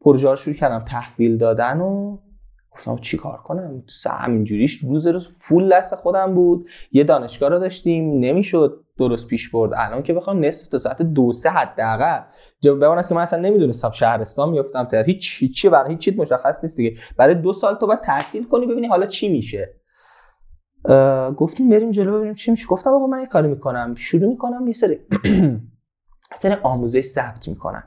پروژه رو شروع کردم تحویل دادن و گفتم چی کار کنم؟ همینجوریش روز روز فول دست خودم بود. یه دانشگاه رو داشتیم نمی‌شد درست پیش برد. الان که بخوام نصف تا ساعت دو سه حداقل. بماند که من اصلا نمی‌دونستم شهرستان میافتم. تا هیچ هیچی برای هیچ چیز مشخص نیست دیگه. برای دو سال تو باید تعطیل کنی ببینی حالا چی میشه. گفتیم بریم جلو ببینیم چی میشه. گفتم آقا من یه کاری می‌کنم. شروع می‌کنم یه سری سری آموزش ثبت می‌کنم.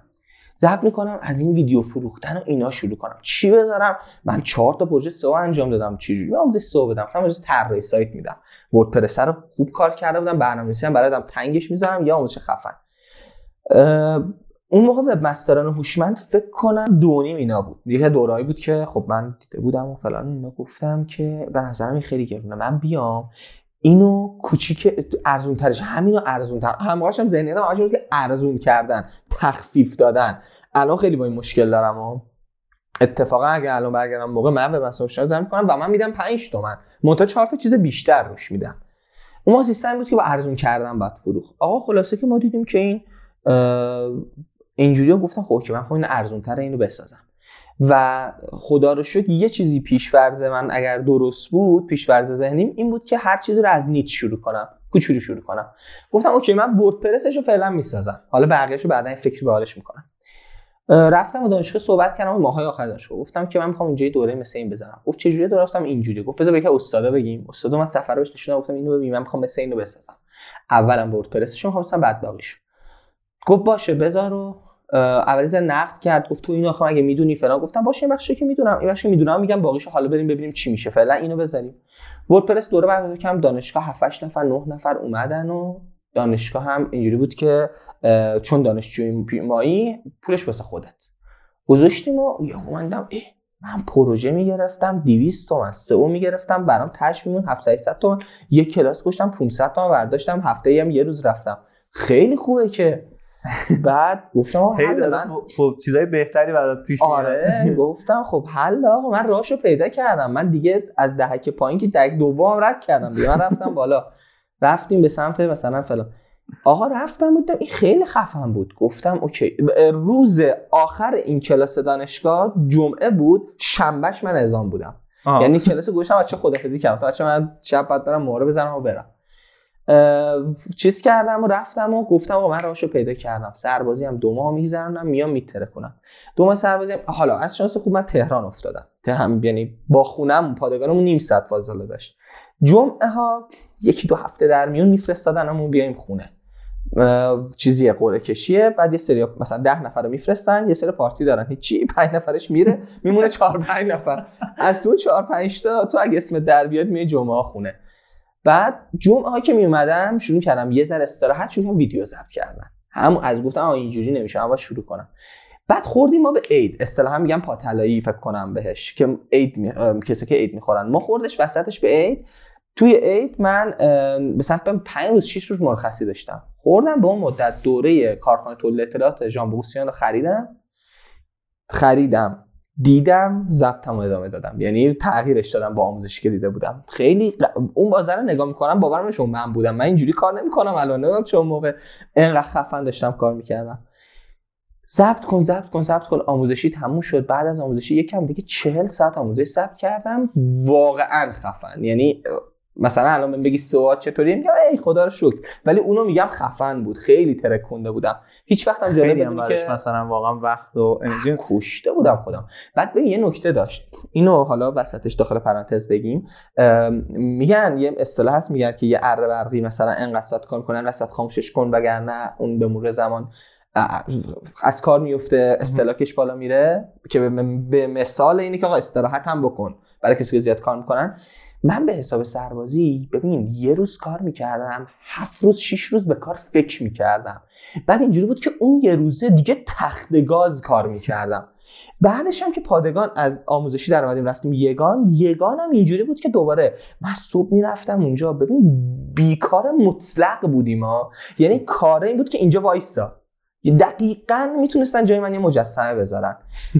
ضبط می‌کنم از این ویدیو فروختن و اینا شروع کنم. چی بذارم؟ من چهار تا پروژه سئو انجام دادم چجوری آموزش سئو بدم؟ من آموزش طراحی سایت میدم. وردپرس رو خوب کار کرده بودم برنامه‌نویسی هم برای تنگش می‌ذارم یا آموزش خفن. اون موقع وب مستران هوشمند فکر کنم دونیم اینا بود. یه دورایی بود که خب من دیده بودم و فلان اینا گفتم که به نظرم این خیلی گرونه. من بیام اینو کوچیک ارزون ترش همینو ارزون تر همراهش هم ذهنیت هم که ارزون کردن تخفیف دادن. الان خیلی با این مشکل دارم و اتفاقا اگه الان برگردم موقع من به مسائل زدم کنم و من میدم 5 تومن. منتها چهار تا چیز بیشتر روش میدم. اون سیستم بود که با ارزون کردن بعد فروخ آقا خلاصه که ما دیدیم که این اینجوری گفتم خب که من خب این ارزون تر اینو بسازم. و خدا رو شد یه چیزی پیشورز من اگر درست بود پیشورز ذهنیم این بود که هر چیزی رو از نیت شروع کنم کوچولو شروع کنم. گفتم اوکی من وردپرسش رو فعلا می‌سازم. حالا بقیه‌شو بعدا فکر به حالش می‌کنم. رفتم و دانشگاه صحبت کردم ماهای آخر دانشگاه. گفتم که من می‌خوام اینجوری دوره مثل این بزنم. گفت چه جوری درستم اینجوری گفت بذار به استادا بگیم. استادا من سفر بهش نشون گفتم اینو ببین من می‌خوام مثل اینو بسازم. اولم وردپرسش می‌خواستم بعد باقیش گفت باشه بذار و اولیز نقد کرد گفت تو اینو آخه اگه می‌دونی فلان؟ گفتم باشه این بخشی که می‌دونم این بخشی می‌دونم میگم باقیشو حالا بریم ببینیم چی میشه فعلا اینو بزنیم. وردپرس دوره برگزار کردم دانشگاه 7 8 نفر 9 نفر اومدن و دانشگاه هم اینجوری بود که چون دانشجوی مایی پولش واسه خودت. گذاشتیم و یه اومدم اه من پروژه می‌گرفتم 200 تومن سئو می‌گرفتم برام تاش میمون 700 تومن. یه کلاس گشتم 500 تومن برداشتم هفته هم یه روز رفتم. خیلی خوبه که بعد گفتم هی دارم خب چیزای بهتری برات پیش آره گفتم خب حل آقا من راهشو پیدا کردم. من دیگه از دهک پایین که دهک دوم رد کردم دیگه. من رفتم بالا. رفتیم به سمت مثلا فلان. آقا رفتم بودم این خیلی خفن بود. گفتم اوکی. روز آخر این کلاس دانشگاه جمعه بود شنبهش من ازام بودم. آه. یعنی کلاس گوشم بچه خدافظی کردم بچه من شب بعد برم مهره بزنم و برم. چیز کردم و رفتم و گفتم آقا من راهشو پیدا کردم. سربازی هم دو ماه میگذرونم میام میتره کنم دو ماه سربازی هم حالا از شانس خوب من تهران افتادم. تهران یعنی با خونم پادگانمون نیم ساعت فاصله داشت جمعه ها یکی دو هفته در میون میفرستادنمون بیایم خونه. چیزی قرعه کشیه. بعد یه سری مثلا ده نفر رو میفرستن یه سری پارتی دارن. هیچی پنج نفرش میره میمونه چهار پنج نفر. از اون چهار پنج تا تو اگه اسم در بیاد می جمعه خونه. بعد جمعه ها که می اومدم شروع کردم. یه ذره استراحت شروع کردم ویدیو ضبط کردن. هم از گفتم اینجوری نمیشه اول شروع کنم. بعد خوردیم ما به عید. اصطلاحا میگم پاتلایی فکر کنم بهش که عید می... کسی که عید می‌خورن. ما خوردش وسطش به عید. توی عید من مثلا 5 روز 6 روز مرخصی داشتم. خوردم به اون مدت دوره کارخانه تولید اطلاعات ژان خریدم. خریدم. دیدم ضبطم ادامه دادم. یعنی تغییرش دادم با آموزشی که دیده بودم. خیلی اون بازار نگاه می‌کنم باورم نمیشه من بودم. من اینجوری کار نمی‌کنم الان. نمی‌دونم چون موقع انقدر خفن داشتم کار می‌کردم. ضبط کن ضبط کن ضبط کن. آموزشی تموم شد. بعد از آموزشی یکم دیگه چهل ساعت آموزش ضبط کردم. واقعا خفن. یعنی مثلا الان من بگی سوات چطوری میگم ای خدا رو شکر. ولی اونو میگم خفن بود. خیلی ترکونده بودم. هیچ جالب هم که مثلا واقعا وقت و انرژی. کشته بودم خودم. بعد ببین یه نکته داشت. اینو حالا وسطش داخل پرانتز بگیم. میگن یه اصطلاح هست میگن که یه اره برقی مثلا انقدر کن کنن وسط خاموشش کن وگرنه اون به مرور زمان از کار میفته استلاکش بالا میره. که به مثال اینی که آقا استراحت هم بکن. برای کسی که زیاد کار می‌کنن. من به حساب سربازی ببین یه روز کار می‌کردم هفت روز شیش روز به کار فکر می‌کردم. بعد اینجوری بود که اون یه روزه دیگه تخت گاز کار می‌کردم. بعدش هم که پادگان از آموزشی در اومدیم رفتیم یگان. یگان هم اینجوری بود که دوباره من صبح می‌رفتم اونجا. ببین بیکار مطلق بودیم ها. یعنی کاره این بود که اینجا وایسا. دقیقا می‌تونستن جای من یه مجسمه بذارن.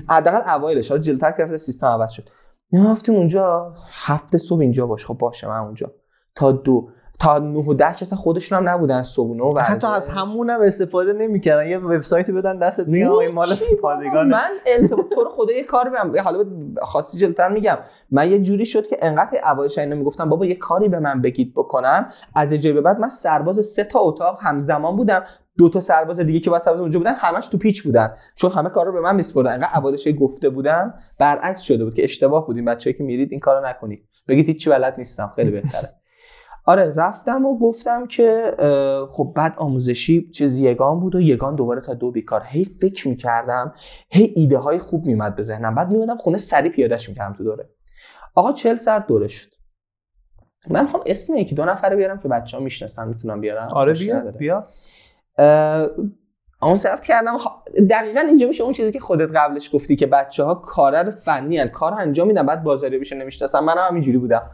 حداقل اوایلش. حالا جلوتر که سیستم عوض شد. رفتیم اونجا هفته صبح اینجا باش. خب باشه من اونجا. تا دو. تا 9 و 10 اصلا خودشون هم نبودن صبح و حتی از همون هم استفاده نمی‌کردن یه وبسایت بدن دستت میگن این مال پادگان من تو رو خدا یه کاری بهم حالا خاصی جلوتر میگم. من یه جوری شد که انقدر اوایش اینو می‌گفتم بابا یه کاری به من بگید بکنم. از یه جای به بعد من سرباز سه تا اتاق همزمان بودم. دو تا سرباز دیگه که با سرباز اونجا بودن همش تو پیچ بودن. چون همه کار رو به من میسپردن. انقدر اولش گفته بودم برعکس شده بود که اشتباه بودیم بچه‌ای که میرید این کارو نکنید. بگید هیچ بلد نیستم. خیلی بهتره. آره رفتم و گفتم که خب بعد آموزشی چیز یگان بود و یگان دوباره تا دو بیکار. هی فکر می‌کردم هی ایده های خوب میمد به ذهنم. بعد میومدم خونه سری پیادهش می‌کردم تو دوره. آقا چل ساعت دوره شد. من می‌خوام اسم یکی دو نفر بیارم که بچه ها می‌شناسن می‌تونم بیارم آره بیا بیا. اون ضبط کردم. دقیقا اینجا میشه اون چیزی که خودت قبلش گفتی که بچه ها کارر فنی هن. کار انجام میدن بعد بازاری بشه نمی‌شناسن. منم همینجوری بودم.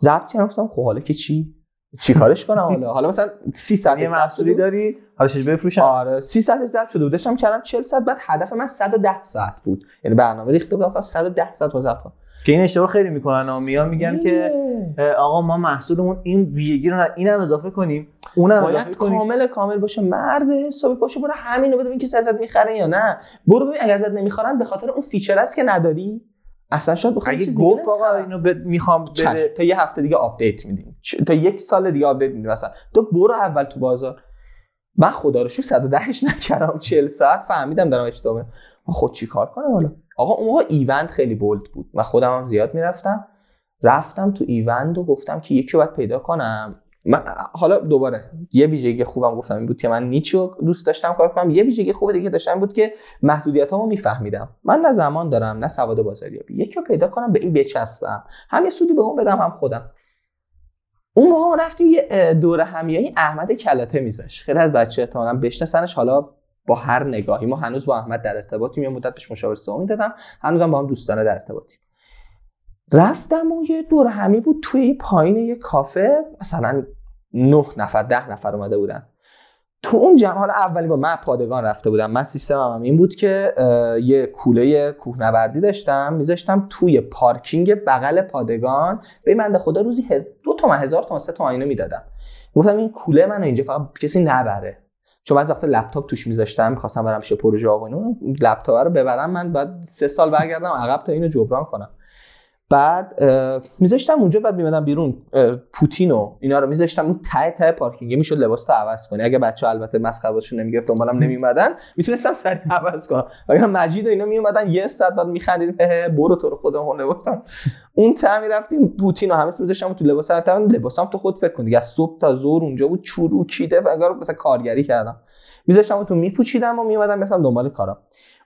ضبط کردم گفتم خب حالا که چی؟ چی کارش کنم حالا؟ حالا مثلا 30 ساعت یه محصولی داری؟ حالا چش بفروشم؟ آره 30 ساعت ضبط شده بودشم کردم 40 ساعت بعد هدف من 110 ساعت بود. یعنی برنامه ریخته بودم 110 ساعت ضبط کنم که این اشتباه خیلی می‌کنن و میان میگن که آقا ما محصولمون این ویژگی رو اینم اضافه کنیم. اونم اضافه کنیم. کامل کامل باشه. مرد حسابی باشه برو همینو بده ببین که ازت می‌خره یا نه. برو ببین اگه ازت نمی‌خرن به خاطر اون feature ست که نداری. اصلا شاید بخوام اگه گفت آقا اینو ب... می‌خوام بده تا یه هفته دیگه update میدیم. تا یک سال دیگه update میدیم. مثلا تو برو اول تو بازار. من خدا رو شکر 110 نکردم 40 ساعت فهمیدم دارم اشتباه من خود چی کار کنم حالا؟ آقا اون موقع ایونت خیلی بولد بود. من خودم هم زیاد می‌رفتم. رفتم تو ایونت و گفتم که یکی باید پیدا کنم. من حالا دوباره یه ویژگی خوبم گفتم این بود که من نیچو دوست داشتم کار کنم یه ویژگی خوب دیگه داشتم بود که محدودیتامو میفهمیدم. من نه زمان دارم نه سواد بازاریابی. یکی رو پیدا کنم به این بچسبم. هم یه سودی به اون بدم هم خودم. اون موقع رفتیم یه دوره همیایی احمد کلاته میذاش. خیلی از بچه احتمالاً بشناسنش. حالا با هر نگاهی ما هنوز با احمد در ارتباطیم. یه مدت بهش مشاور سومی دادم. هنوزم با هم دوستانه در ارتباطیم. رفتم و یه دور همی بود توی پایین یه کافه. مثلا نه نفر ده نفر اومده بودن. تو اون جمع حالا اولی با من پادگان رفته بودم. من سیستمم هم این بود که یه کوله کوهنوردی داشتم میذاشتم توی پارکینگ بغل پادگان. به من خدا روزی هز... دو تومن هزار تومن سه تومن اینو می‌دادم. گفتم این کوله من اینجا فقط کسی نبره. چون بعضی وقتا لپتاپ توش میذاشتم می‌خواستم برم شه پروژه و اینو لپتاپ رو ببرم من بعد سه سال برگردم عقب تا اینو جبران کنم. بعد میذاشتم اونجا بعد میمدم بیرون پوتین و اینا رو میذاشتم اون ته ته پارکینگ. می‌شد لباس تو عوض کنی. اگه بچه البته مسخره باشون نمی‌گرفت دنبالم نمیومدن می‌تونستم سری عوض کنم. اگه مجید و اینا میومدن یه ساعت بعد میخندیدیم برو تو رو خودم لباسم. اون ته می‌رفتیم پوتین و همه میذاشتم تو لباس لباسام تو خود فکر کن دیگه از صبح تا ظهر اونجا بود چروکیده و انگار مثلا کارگری کردم. میذاشتم تو میپوچیدم و میومدم مثلا دنبال کارم.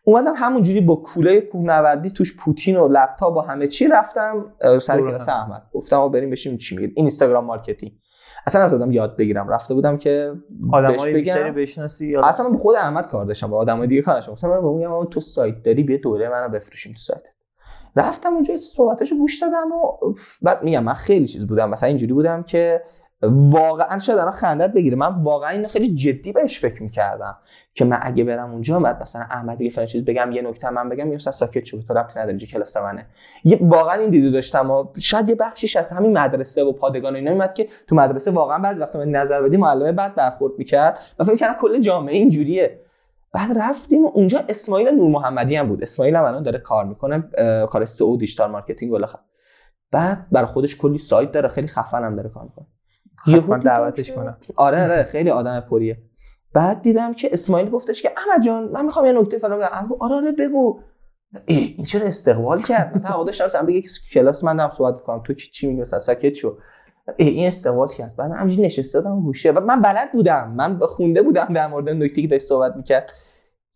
اومدم همونجوری با کوله کوهنوردی توش پوتین و لپتاپ و همه چی رفتم سر کلاس احمد. گفتم بریم بشیم چی میگید این اینستاگرام marketing. اصلا رفتم یاد بگیرم. رفته بودم که آدمای بیشتری بشناسی اصلا من به خود احمد کار داشتم. با آدمای دیگه کار داشتم گفتم من میگم تو سایت داری؟ بیا دوره منو بفروشیم تو سایت رفتم اونجا صحبتاشو گوش دادم و بعد میگم من خیلی چیز بودم. مثلا اینجوری بودم که واقعا شاید الان خندت بگیره. من واقعا اینو خیلی جدی بهش فکر می‌کردم که من اگه برم اونجا بعد مثلا احمد یه فلان چیز بگم یه نکته من بگم مثلا ساکت شو تو ربطی نداره کلاس منه. یه واقعا این دیدو داشتم و شاید یه بخشیش از همین مدرسه و پادگان اینا میاد که تو مدرسه واقعا بعضی وقتا من نظر بدی معلم بعد برخورد می‌کرد. و فکر کردم کل جامعه اینجوریه. بعد رفتیم و اونجا اسماعیل نور محمدی هم بود. اسماعیل هم الان داره کار می‌کنه کار سئو digital marketing ولی بعد برای خودش کلی سایت داره خیلی خفن هم داره کار می‌کنه. حتما دعوتش کنم. آره آره خیلی آدم پریه. بعد دیدم که اسماعیل گفتش که احمد جان من می‌خوام یه نکته فلان بگم آره آره بگو. این چرا استقبال کرد؟ من تعهدش داشتم بگه کلاس من دارم صحبت کنم تو چی میگی مثلا ساکت شو. این استقبال کرد. بعد همینجوری نشسته بودم گوشه و من بلد بودم. من خونده بودم در مورد نکته که داشت صحبت می‌کرد.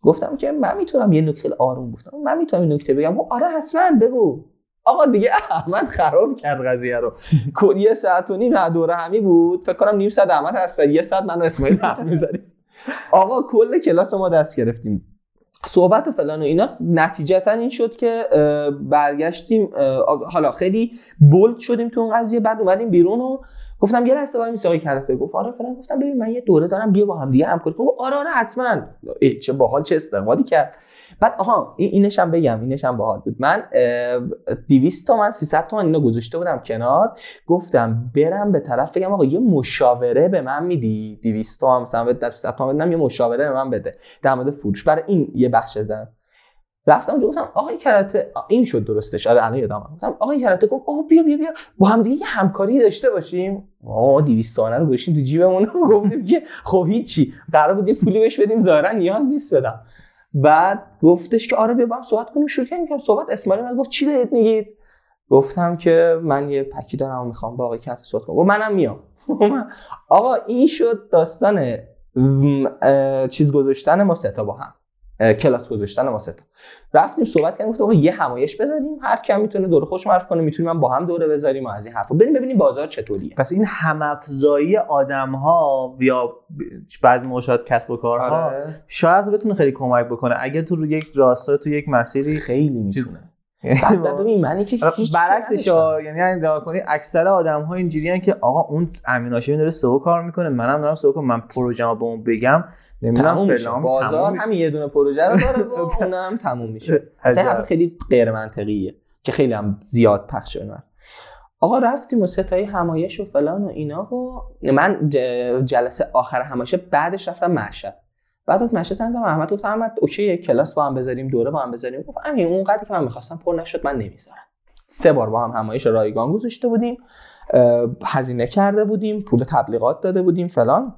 گفتم که من می‌تونم یه نکته آروم گفتم. من می‌تونم این نکته بگم. آره حتما بگو. آقا دیگه احمد خراب کرد قضیه رو. یه ساعت و نیم دوره همی بود. فکر کنم نیم ساعت احمد هست. یه ساعت من اسماعیل حرف می‌زنیم آقا کل کلاس ما دست گرفتیم. صحبت و فلان و اینا. نتیجتا این شد که برگشتیم حالا خیلی بولد شدیم تو اون قضیه. بعد اومدیم بیرون و گفتم یه لحظه وای میساقی کرده گفت آره فلان. گفتم ببین من یه دوره دارم بیا با هم دیگه همکاری کنیم. آره آره حتما. چه باحال چه استقبالی کرد. بعد آها این اینش هم بگم اینش هم باحال بود. من 200 تومن 300 تومن اینا گذاشته بودم کنار. گفتم برم به طرف بگم آقا یه مشاوره به من میدی؟ 200 تومن مثلا به در 300 تومن بدم یه مشاوره به من بده. در مورد فروش. برای این یه بخش دادم رفتم اونجا گفتم آقای کراته این شد درستش. آره الان یادم گفتم آقای کراته گفت اوه بیا بیا بیا. با هم دیگه یه همکاری داشته باشیم. آقا 200 تومن رو گوشیم تو جیبمون. گفتیم که خب هیچی. قرار بود یه پولی بهش بدیم ظاهرا نیاز نیست بدم. بعد گفتش که آره بیا با هم صحبت کنیم شروع کردیم صحبت. اسماعیل من گفت چی دارید میگید؟ گفتم که من یه پکی دارم و می‌خوام با آقای کراته صحبت کنم. و منم میام. آقا این شد داستان چیز گذاشتن ما سه با هم. کلاس گذاشتن ما سه تا. رفتیم صحبت کردیم گفتم آقا یه همایش بذاریم هر کی هم می‌تونه دوره خوش معرف کنه می‌تونیم هم با هم دوره بذاریم و از این حرفا. بریم ببینیم بازار چطوریه. پس این همافزایی آدم ها یا بعض موشات کسب و کارها آره. شاید بتونه خیلی کمک بکنه. اگه تو رو یک راستا تو یک مسیری خیلی می‌تونه. ببین منی که برعکسش یعنی نگاه کنی اکثر آدم ها اینجوریان که آقا اون امین هاشمی داره سئو کار می‌کنه منم دارم سئو من پروژه به اون بگم نمی‌دونم فلان بازار. همین یه دونه پروژه رو داره و اونم تموم میشه. اصلا خیلی غیر منطقیه که خیلی هم زیاد پخش شده. من آقا رفتیم و ستایی همایش و فلان و اینا و من جلسه آخر همایشه بعدش رفتم مشهد بعد از مشهد زنگ زدم احمد گفت احمد اوکی کلاس با هم بذاریم دوره با هم بذاریم. گفت اون قدری که من می‌خواستم پر نشد من نمی‌ذارم. سه بار با هم همایش رایگان گذاشته بودیم هزینه کرده بودیم پول تبلیغات داده بودیم فلان.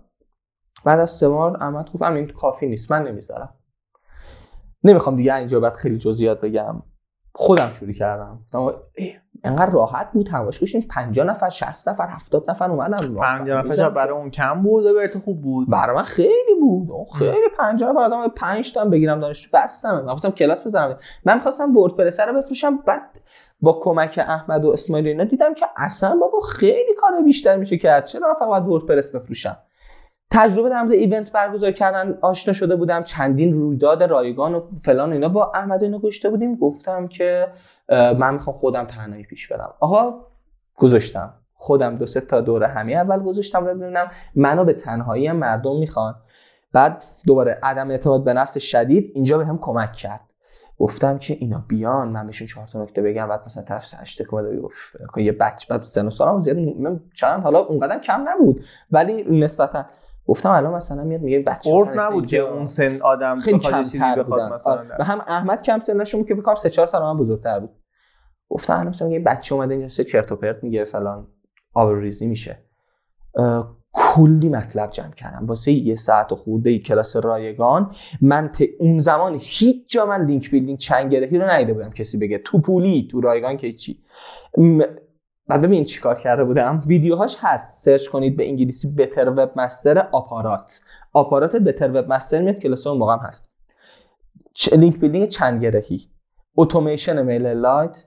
بعد از سه بار احمد گفت همین کافی نیست من نمی‌ذارم. نمی‌خوام دیگه اینجا بعد خیلی جزئیات بگم. خودم شروع کردم. انقدر راحت بود همایش گوشیم 50 نفر 60 نفر 70 نفر اومدن پنجاه نفر شاید برای اون کم بود و برای تو خوب بود. برای من خیلی بود. اون خیلی 50 نفر آدم 5 تا بگیرم دانشجو بستم. من خواستم کلاس بذارم. من می‌خواستم وردپرس رو بفروشم. بعد با کمک احمد و اسماعیل اینا دیدم که اصلا بابا خیلی کار بیشتر میشه کرد چرا فقط وردپرس بفروشم؟ تجربه در مورد ایونت برگزار کردن آشنا شده بودم چندین رویداد رایگان و فلان و اینا با احمد و اینا گشته بودیم. گفتم که من می‌خوام خودم تنهایی پیش برم. آقا گذاشتم. خودم دو سه تا دوره همه اول گذاشتم ببینم منو به تنهایی هم مردم می‌خوان. بعد دوباره عدم اعتماد به نفس شدید اینجا به هم کمک کرد. گفتم که اینا بیان من بهشون چهار تا نکته بگم بعد مثلا طرف سرش تکون بده گفت که یه بچه بعد سن و سالم زیاد من چند؟ حالا اونقدر کم نبود. ولی نسبتا گفتم الان مثلا میاد میگه بچه عرف نبود که اون سن آدم خیلی کمتر بخواد مثلا. و هم احمد کم سنشون بود که فکر کنم 3 4 سال من بزرگتر بود. گفتم الان مثلا یه بچه اومده اینجا سه چرت و پرت میگه فلان آبروریزی میشه. کلی مطلب جمع کردم. واسه یه ساعت و خورده ای کلاس رایگان من ت... اون زمان هیچ جا من link building چند گرهی رو ندیده بودم. کسی بگه تو پولی تو رایگان که چی. م... بعد ببین چیکار کرده بودم. ویدیوهاش هست. سرچ کنید به انگلیسی better webmaster آپارات. آپارات better webmaster میاد کلاس اون موقع هم هست. link building چند گرهی. اتوماسیون MailerLite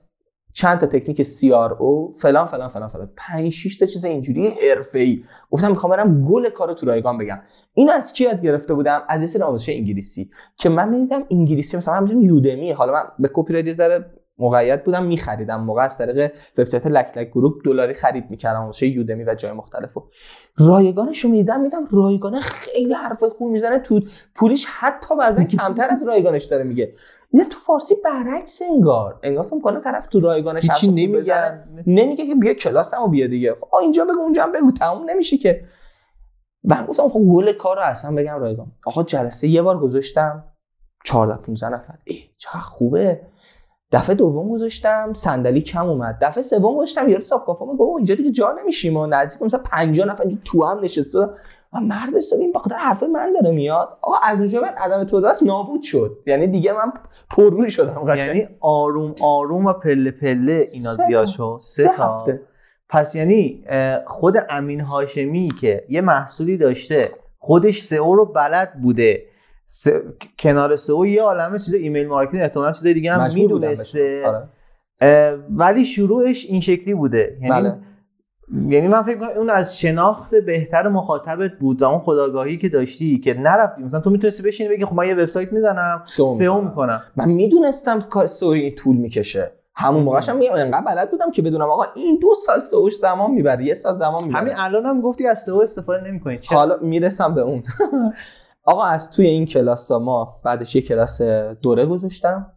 چند تا تکنیک CRO فلان فلان فلان فلان. 5 6 تا چیز اینجوری حرفه‌ای. گفتم می‌خوام برم گل کارو تو رایگان بگم. این از کی یاد گرفته بودم؟ از یه سری آموزش انگلیسی. که من می‌دیدم انگلیسی مثلا من می‌دونم Udemy حالا من به کپی رایت مقید بودم میخریدم. موقع از طریق وبسایت لک لک گروپ دلاری خرید می‌کردم آموزش Udemy و جای مختلفو رایگانش رو می‌دیدم میدم رایگانه خیلی حرف خوب می‌زنه. تو پولیش حتی بعضا کمتر از رایگانش داره میگه. نه تو فارسی برعکس انگار. انگار فکر کنه طرف تو خوب بزنه. نمیگن نمیگه که بیا کلاسمو بیا دیگه. خب آه اینجا بگو اونجا هم بگو. تموم نمیشه که. من گفتم خب گل کار رو اصلا بگم رایگان. آقا جلسه یه بار گذاشتم 14 15 نفر. ای چقدر خوبه. دفعه دوم گذاشتم صندلی کم اومد. دفعه سوم گذاشتم یارو صاحب کافه بابا اینجا دیگه جا نمیشیم. و نزدیک مثلا 50 نفر اینجا تو هم نشسته. و مرد حسابی این بخاطر حرف من داره میاد. آقا از اونجا بعد عدم توجه نابود شد. یعنی دیگه من پرروی شدم قشنگ. یعنی آروم آروم و پله پله اینا زیاد. شد. سه هفته. پس یعنی خود امین هاشمی که یه محصولی داشته خودش سئو رو بلد بوده. س... کنار سئو یه عالمه چیز email marketing احتمالاً چیز دیگه هم می‌دونسته. آره. ولی شروعش این شکلی بوده. یعنی بله. یعنی من فکر کنم اون از شناخت بهتر مخاطبت بود و اون خداگاهی که داشتی که نرفتی. مثلا تو می‌تونستی بشینی بگی خب من یه وبسایت می‌زنم سئو می‌کنم. من می‌دونستم کار سئو طول می‌کشه. همون موقعش هم انقدر بلد بودم که بدونم آقا این دو سال سئوش زمان می‌بره یه سال زمان می‌بره. همین الان هم گفتی از سئو استفاده نمی‌کنی. حالا می‌رسم به اون. آقا از توی این کلاس ها ما بعدش یه کلاس دوره گذاشتم.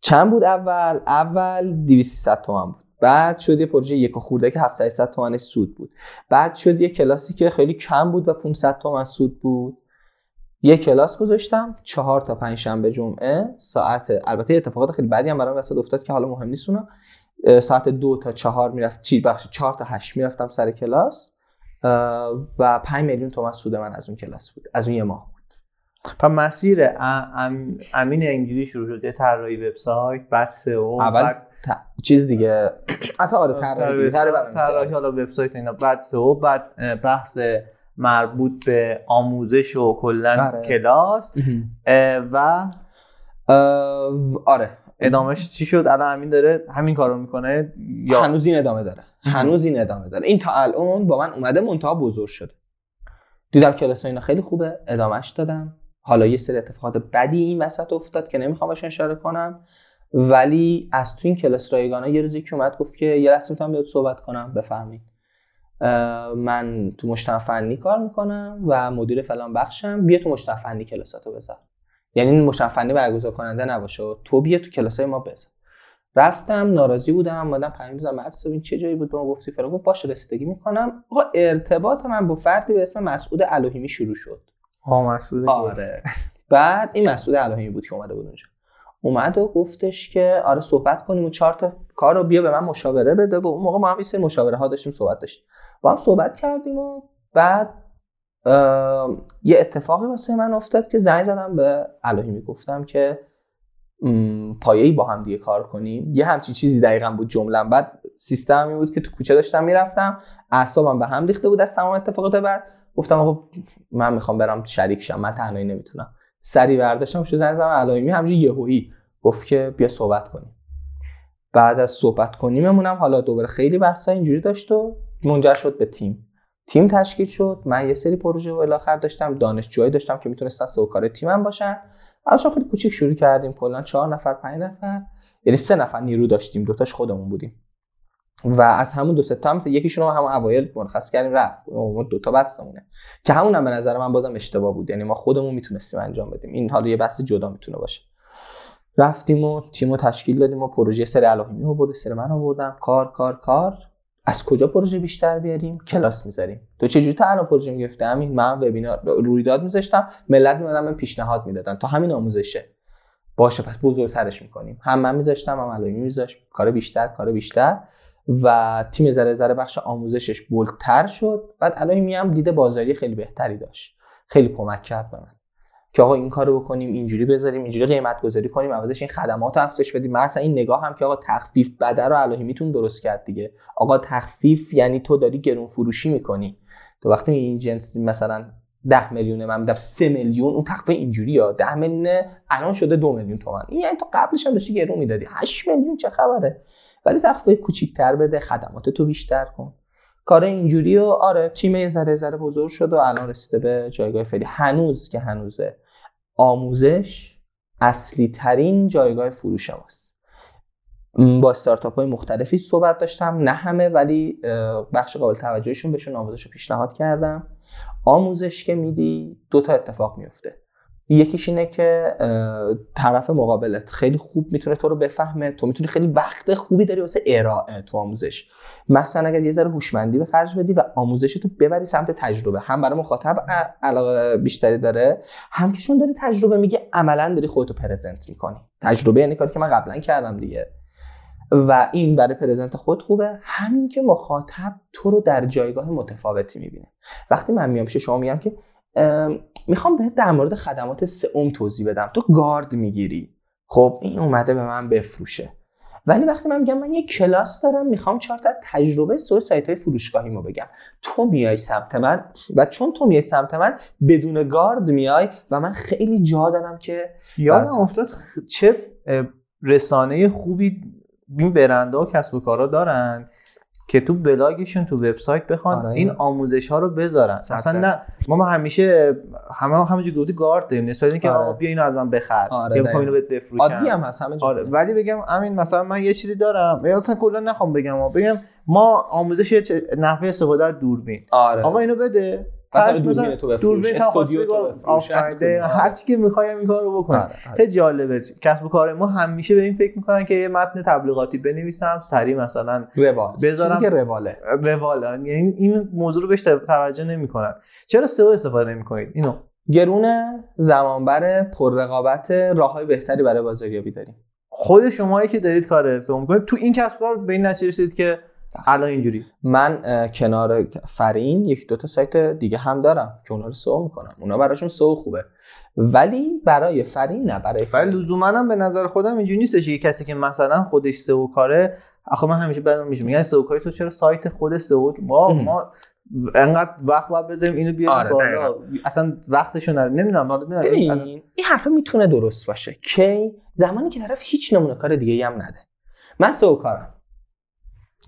چند بود اول؟ اول 200 تومن بود. بعد شد یه پروژه یک خورده که 700 تومن سود بود. بعد شد یه کلاسی که خیلی کم بود و 500 تومن سود بود. یه کلاس گذاشتم چهار تا پنج شنبه جمعه ساعت البته اتفاقات خیلی بعدی هم برام وسط افتاد که حالا مهم نیست ساعت دو تا چهار می‌رفت چی بخش چهار تا هشت می‌رفتم سر کلاس. و 5 میلیون تومن سود من از اون کلاس بود از اون یه ماه بود پس مسیر ام- امین انگلیسی شروع شد یه طراحی وبسایت بعد سئو اول بعد ت- چیز دیگه حتی آره طراحی طراحی. حالا وبسایت اینا بعد سئو بعد بحث مربوط به آموزش و کلا آره. کلاس و آره ادامهش چی شد؟ الان همین داره همین کارو می‌کنه یا هنوز این ادامه داره. هنوز این ادامه داره. این تا الان با من اومده منتها بزرگ شده. دیدم کلاس اینا خیلی خوبه. ادامهش دادم. حالا یه سری اتفاقات بدی این وسط افتاد که نمی‌خوام بهش اشاره کنم. ولی از تو این کلاس رایگانا یه روزی که اومد گفت که یه لحظه می‌تونم بیاد صحبت کنم. بفهمید من تو مجتمع کار می‌کنم و مدیر فلان بخشم. بیا تو مجتمع فنی کلاساتو بذار. یعنی این مجتمع فنی برگزار کننده نباشه. تو بیا تو کلاسای ما بذار رفتم ناراضی بودم اومدم پیام دادم. مهدی این چه جایی بود؟ به ما گفتی فرا گفت باشه رسیدگی می‌کنم. آقا ارتباط من با فردی به اسم مسعود الوهیمی شروع شد. ها مسعود. آره. بعد این مسعود الهامی بود که اومده بود اونجا. اومد و گفتش که آره صحبت کنیم و چهار تا کار رو بیا به من مشاوره بده. و اون موقع ما هم سری مشاوره ها داشتیم صحبت داشتیم. با هم صحبت کردیم و بعد یه اتفاقی واسه من افتاد که زنگ زدم به الهیمی گفتم که پایه‌ای با هم دیگه کار کنیم. یه همچین چیزی دقیقا بود جملم بعد سیستم این بود که تو کوچه داشتم می‌رفتم اعصابم به هم ریخته بود از تمام اتفاقات بعد. گفتم آقا من می‌خوام برم شریک شم من تنهایی نمی‌تونم. سری برداشتم شو زنگ زدم علایمی همینجوری یهویی گفت که بیا صحبت کنیم. بعد از صحبت کنیممونم حالا دوباره خیلی بحثا اینجوری داشت و منجر شد به تیم. تیم تشکیل شد. من یه سری پروژه و الاخر داشتم دانشجوهایی داشتم که می‌تونستن سوکار تیمم باشن. اصلا خیلی کوچیک شروع کردیم. کلا چهار نفر پنج نفر یعنی سه نفر نیرو داشتیم. دوتاش خودمون بودیم. و از همون دو سه تا هم یکیشون رو همون اوایل مرخص کردیم. رفت. اون دو تا بستمونه. که همون هم به نظر من بازم اشتباه بود. یعنی ما خودمون می‌تونستیم انجام بدیم. این حالا یه بحث جدا می‌تونه باشه. رفتیم و تیم تشکیل دادیم و پروژه سر الهیمی آورد سر من آوردم کار کار کار. از کجا پروژه بیشتر بیاریم؟ کلاس می‌ذاریم. تو چجوری تا الان پروژه می‌گفته همین من وبینار رویداد میذاشتم ملت میمدن من پیشنهاد می‌دادن تا همین آموزشه. باشه پس بزرگترش می‌کنیم. هم من میذاشتم هم الهیمی میذاشت. کار بیشتر کار بیشتر. و تیم ذره ذره بخش آموزشش بولتر شد. بعد الهیمی هم دیده بازاری خیلی بهتری داشت. خیلی کمک کرد به من. که آقا این کارو بکنیم اینجوری بذاریم اینجوری قیمت گذاری کنیم عوضش این خدمات افزایش بدیم. مثلا این نگاه هم که آقا تخفیف بده رو الهی میتون درست کرد دیگه. آقا تخفیف یعنی تو داری گرون فروشی می‌کنی. تو وقتی این جنس مثلا 10 میلیون من میدم 3 میلیون اون تخفیف اینجوری ها. 10 میلیون الان شده 2 میلیون تومن. این یعنی تو قبلش هم داشتی گرون می‌دادی. 8 میلیون چه خبره؟ ولی تخفیف کوچیک‌تر بده خدمات تو بیشتر کن. کار اینجوری و آره تیم یه ذره ذره بزرگ شد و الان رسیده به جایگاه فعلی. هنوز که هنوزه. آموزش اصلی ترین جایگاه فروش ماست. با استارتاپ های مختلفی صحبت داشتم نه همه ولی بخش قابل توجهشون بهشون آموزش رو پیشنهاد کردم. آموزش که میدی دو تا اتفاق میفته یکیش اینه که طرف مقابلت خیلی خوب می‌تونه تو رو بفهمه. تو می‌تونی خیلی وقت خوبی داری واسه ارائه تو آموزش. مثلا اگر یه ذره هوشمندی به خرج بدی و آموزش تو ببری سمت تجربه. هم برای مخاطب علاقه بیشتری داره هم که چون داری تجربه میگه عملا داری خودتو پرزنت می‌کنی. تجربه یعنی کاری که من قبلا کردم دیگه. و این برای پرزنت خود خوبه. همین که مخاطب تو رو در جایگاه متفاوتی می‌بینه. وقتی من میام پیش شما میگم که می‌خوام بهت در مورد خدمات سئوم توضیح بدم. تو گارد می‌گیری. خب این اومده به من بفروشه. ولی وقتی من میگم من یه کلاس دارم می‌خوام چهار از تجربه سو سایت های فروشگاهی ما بگم. تو میای سمت من و چون تو میای سمت من بدون گارد میای و من خیلی جا دارم که یادم. افتاد چه رسانه خوبی این برنده و کسب و کارا دارن. که تو بلاگشون تو وبسایت بخوان آره. این آموزش ها رو بذارن. صد اصلا. نه ما ما همیشه همه همونجوری گفتی گارد داریم. نسبت اینکه آره. آقا بیا اینو از من بخر. آره، یا اینو. بهت بفروشم. عادی هم هست همه آره ولی بگم همین مثلا من یه چیزی دارم. یا اصلا کلا نخوام بگم. بگم ما آموزش نحوه استفاده از دوربین. آره. آقا اینو بده. مثلا تاش دوربین تو بفروش، دوربین تا استودیو تو خواستی بفروش، آفرین هر چی که می‌خوایم این کارو بکنیم آره، آره. خیلی جالبه. کسب و کار ما همیشه به این فکر می‌کنن که یه متن تبلیغاتی بنویسم سریع مثلا روال بذارم- که رواله. روال یعنی این موضوع رو بهش توجه نمی‌کنن. چرا سئو استفاده نمی‌کنید؟ اینو. گرونه زمانبر پررقابت راه های بهتری برای بازاریابی داریم. خود شمایی که دارید کار سئو می‌کنید. تو این کسب کار به این نتیجه رسیدید که الان اینجوری. من کنار فرین یک دو تا سایت دیگه هم دارم که اونا رو سئو می‌کنم. اونا براشون سئو خوبه. ولی برای فرین نه برای ولی فرین لزوما هم به نظر خودم اینجوری نیستش که کسی که مثلا خودش سئو کاره آخه من همیشه بعدم میشه. میگن سئو کاری تو چرا سایت خود سئو؟ ما ام. ما انقدر وقت باید بذاریم اینو بیاریم آره، بالا. اصلا وقتشو نداریم. نمی‌دونم حالا. ببین این حرفه می‌تونه درست باشه. کی؟ زمانی که طرف هیچ نمونه کار دیگه هم نده. من سئو کارم.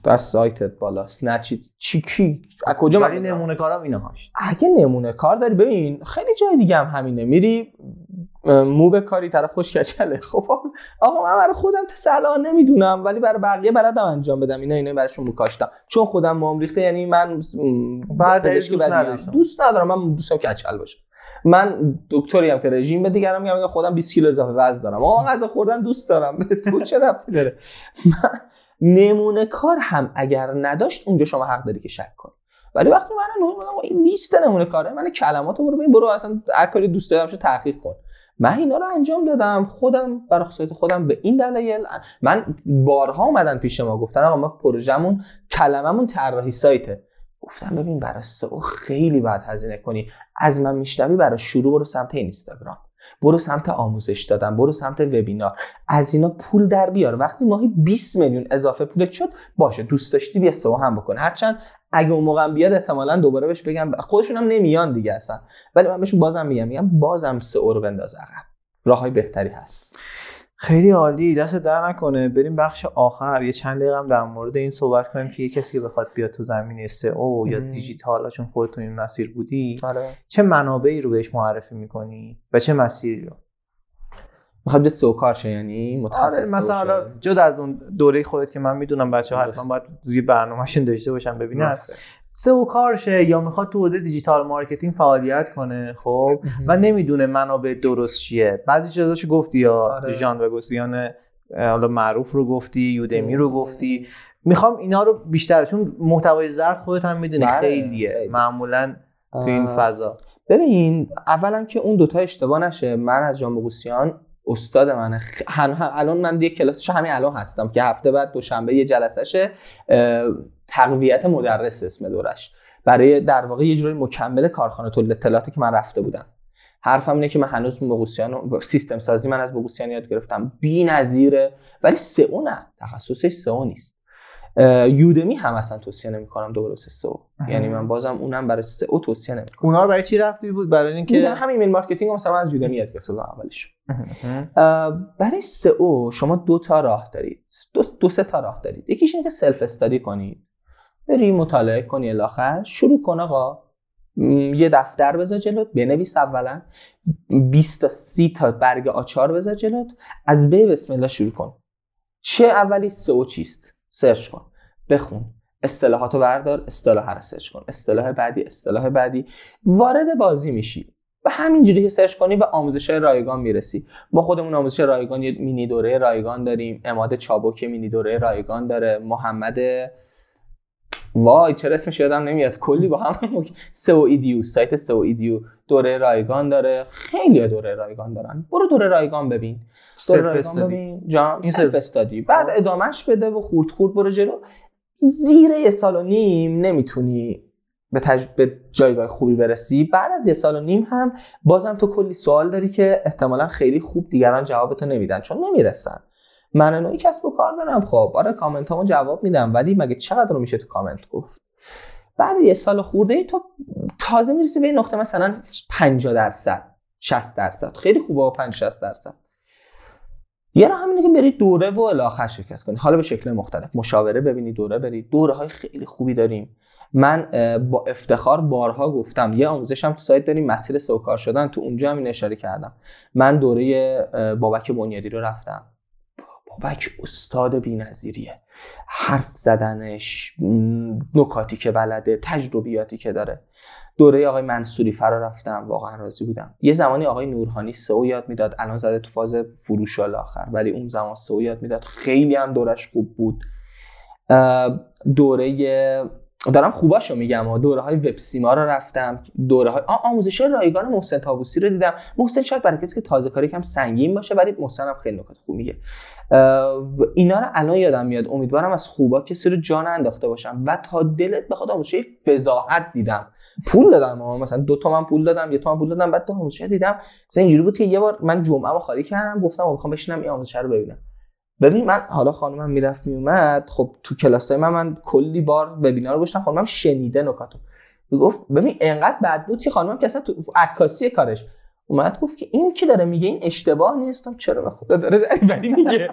تو از سایتت بالاست نه چی چی کی؟ از کجا ولی؟ نمونه کارم اینا هاش. اگه نمونه کار داری ببین خیلی جای دیگه هم همینه. میری مو به کاری طرف خوش کچله. خب آقا من برای خودم صلاح نمی‌دونم ولی برای بقیه بلدم انجام بدم. اینا اینا براشون کاشتم. چون خودم موام ریخته یعنی من پزشکی دوست. نداشتم. دوست ندارم من دوستم کچل باشه. من دکتری هم که رژیم به دیگران میگم میگم خودم 20 کیلو اضافه وزن دارم. آقا غذا خوردن دوست دارم. به تو چه ربطی داره؟ من نمونه کار هم اگر نداشت اونجا شما حق داری که شک کنی ولی وقتی من میگم این لیست نمونه کاره. من کلمات رو برو ببین برو اصلا هر کاری دوست دارم چه تحقیق کن. من اینا رو انجام دادم خودم برای سایت خودم به این دلایل. من بارها اومدن پیش ما گفتن آقا ما پروژمون کلممون طراحی سایته. گفتم ببین برای سئو خیلی باید هزینه کنی. از من میشنوی برای شروع برو سمت اینستاگرام. برو سمت آموزش دادن برو سمت وبینار. از اینا پول در بیار. وقتی ماهی 20 میلیون اضافه پولت شد باشه دوست داشتی بیا سئو هم بکن. هرچند اگه اون موقع بیاد احتمالا دوباره بهش بگم. خودشون هم نمیان دیگه اصلا. ولی من بهشون بازم میگم میگم بازم سئو رو بنداز عقب. راههای بهتری هست. خیلی عالی دست در نکنه بریم بخش آخر یه چند دقیقه هم در مورد این صحبت کنیم که یه کسی که بخواد بیاد تو زمینه سئو یا مم. دیجیتال چون خودت این مسیر بودی آره چه منابعی رو بهش معرفی می‌کنی و چه مسیری رو می‌خواد بیاد سئو کار شه یعنی متخصص آره مثلا جدا از اون دوره خودت که من می‌دونم بچه ها درست. حتما باید توی برنامهشون داشته باشن ببینن. سئو کارشه یا می‌خواد تو حوزه digital marketing فعالیت کنه خب؟ و نمی‌دونه منابع درست چیه. بعضی چیزاشو گفتی یا آره. ژان بقوسیان حالا معروف رو گفتی Udemy رو گفتی. می‌خوام اینا رو بیشتر چون محتوای زرد خودت هم می‌دونی بله، خیلیه. خیلی. معمولا تو این. فضا. ببین اولا که اون دوتا اشتباه نشه. من از ژان بقوسیان استاد. هن- الان من دیگه کلاسش همین الان هستم که هفته بعد دوشنبه یه جلسه‌شه تقویت مدرس اسم دورش. برای در واقع یه جوری مکمل کارخانه تولید اطلاعاتی که من رفته بودم. حرفم اینه که من هنوز بوسیان رو- سیستم سازی من از بوسیان یاد گرفتم. بی نظیره. ولی سئو نه. تخصصش سئو نیست. یودمی هم اصلا توصیه نمی‌کنم دوباره واسه سئو یعنی من بازم اونم برای سئو توصیه نمی‌کنم. اونا رو برای چی رفتی بود؟ برای که اینکه همین ایمیل مارکتینگ رو مثلا از یودمی یاد گرفته بودم اولش برای سئو شما دو تا راه دارید. دو, دو سه تا راه دارید. یکیش اینه که self study کنید. بری مطالعه کنی الی آخر. شروع کن آقا. یه دفتر بذار جلوت. بنویس اولا. 20 تا 30 تا برگ آچار بذار جلوت. از به بسم الله شروع کن. چه اولی سئو چیست؟ search کن بخون. اصطلاحاتو بردار اصطلاح رو search کن. اصطلاح بعدی اصطلاح بعدی. وارد بازی میشی و همینجوری که search کنی به آموزش رایگان می‌رسی. ما خودمون آموزش رایگان یه مینی دوره رایگان داریم. اماد چابک مینی دوره رایگان داره. محمد وای چرا اسمش یادم نمیاد؟ کلی با هم سئو ایدیو سایت سئو ایدیو دوره رایگان داره. خیلی دوره رایگان دارن. برو دوره رایگان ببین. دوره رایگان ببین. جام این self study. بعد ادامهش بده و خورد خورد برو جلو. زیر یه سال و نیم نمی‌تونی به, تج... به جایگاه خوبی برسی. بعد از یه سال و نیم هم بازم تو کلی سوال داری که احتمالا خیلی خوب دیگران جوابتو نمیدن چون نمی‌رسن. من نوعی کسب و کار دارم. خب آره کامنت هامو جواب میدم. ولی مگه چقدر رو میشه تو کامنت گفت؟ بعد یه سال خورده ای تو تازه می‌رسی به این نقطه مثلا 50 درصد 60 درصد. خیلی خوبه با 5 60 درصد. یه راه همینه که بری دوره و الاخر شرکت کنی. حالا به شکل مختلف. مشاوره ببینی دوره بری. دوره های خیلی خوبی داریم. من با افتخار بارها گفتم. یه آموزش هم تو سایت داریم. مسیر سوکار شدن. تو اونجا هم این اشاره کردم. من دوره بابک بنیادی رو رفتم. بابک استاد بی‌نظیریه. حرف زدنش نکاتی که بلده تجربیاتی که داره. دوره آقای منصوری فرا رفتم واقعا راضی بودم. یه زمانی آقای نورهانی سئو یاد می‌داد الان زده تو فاز فروش آخر ولی اون زمان سئو یاد می‌داد. خیلی هم دورش خوب بود. دوره دارم خوباشو میگم دوره های وب سیما رو رفتم دوره های آموزش رایگان محسن تابوسی رو دیدم. محسن شاید برای کسی که تازه کاری کم سنگین باشه ولی محسن هم خیلی نکات خوب میگه. اینا رو الان یادم میاد. امیدوارم از خوبا کسی رو جان انداخته باشم و تا دلت بخواد آموزش فضاحت دیدم. پول دادم ها. مثلا دو تومن پول دادم یه تومن پول دادم بعد تو آموزش دیدم. مثلا اینجوری بود که یه بار من جمعه رو خالی کردم گفتم می‌خوام بشینم این آموزش رو ببینم. ببین من حالا خانومم می‌رفت میومد خب تو کلاسای من من کلی بار وبینار گوشتم خانومم شنیده نکاتو. گفت ببین انقدر بد بود که خانومم که اصلا تو عکاسی کارش اومد گفت که این که داره میگه این اشتباه نیستم چرا به خدا داره ولی میگه.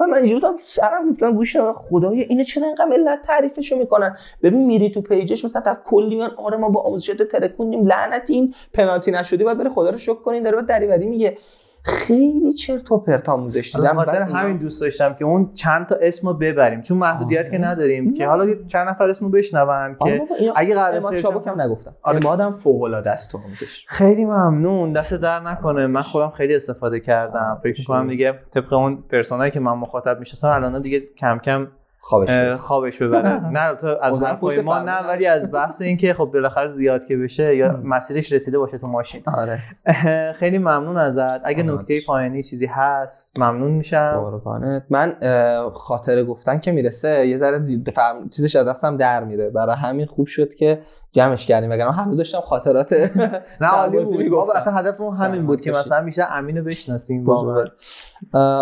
و من اینجوری سرم گفتم گوش خدایا اینو چرا اینقدر ملت تعریفشو می‌کنن؟ ببین میری تو پیجش مثلا تا کلی میان آره ما با آموزش ترکوندیم لعنت این پنالتی نشدی باید بره خدا رو شکر کنین داره دریوری میگه. خیلی چرت و پرت آموزش دیدم. خاطر همین دوست داشتم که اون چند تا اسمو ببریم. چون محدودیت که نداریم که حالا چند نفر اسمو بشنون که اگه قرار سرچ کم نگفتم. آره. امادم فوق العاده است تو آموزش. خیلی ممنون. دست در نکنه. من خودم خیلی استفاده کردم. فکر می‌کنم دیگه طبق اون پرسونایی که من مخاطب میشستم الان دیگه کم کم خوابش خوابش ببره. نه تو از حرفای ما نه ولی از بحث این که خب بالاخره زیاد که بشه یا مسیرش رسیده باشه تو ماشین. آره. خیلی ممنون ازت. اگه نکته پایانی چیزی هست ممنون میشم. من خاطره گفتن که می‌رسه یه ذره فهم... چیزش از دستم در میره. برای همین خوب شد که جمعش کردیم وگرنه هنوز داشتم خاطرات نه عالی بود. اصلا هدفمون همین بود که مثلا میشه امینو بشناسیم واقعا.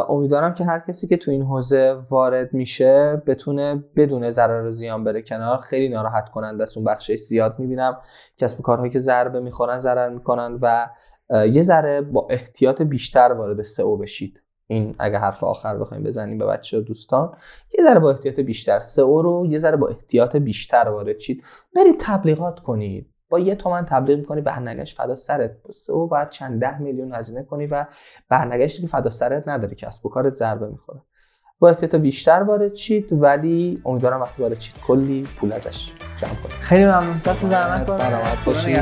امیدوارم که هر کسی که تو این حوزه وارد میشه بتونه بدون ضرر و زیان بره کنار. خیلی ناراحت کننده است اون بخشش زیاد می‌بینم. کسب کارهایی که ضربه می‌خورن ضرر می‌کنن و یه ذره با احتیاط بیشتر وارد سئو بشید. این اگه حرف آخر بخوایم بزنیم به بچه دوستان یه ذره با احتیاط بیشتر سئو رو یه ذره با احتیاط بیشتر وارد شید برید تبلیغات کنید. با یه تومن تبلیغ می‌کنی برنگشت فدا سرت. سئو باید چند ده میلیون هزینه کنی و برنگشتی که فدا سرت نداره کسب و کارت ضربه می‌خوره. با احتیاط بیشتر وارد شید ولی امیدوارم وقتی وارد شید کلی پول ازش جمع کنید خیلی ممنون. دست نکنه سلامت باشید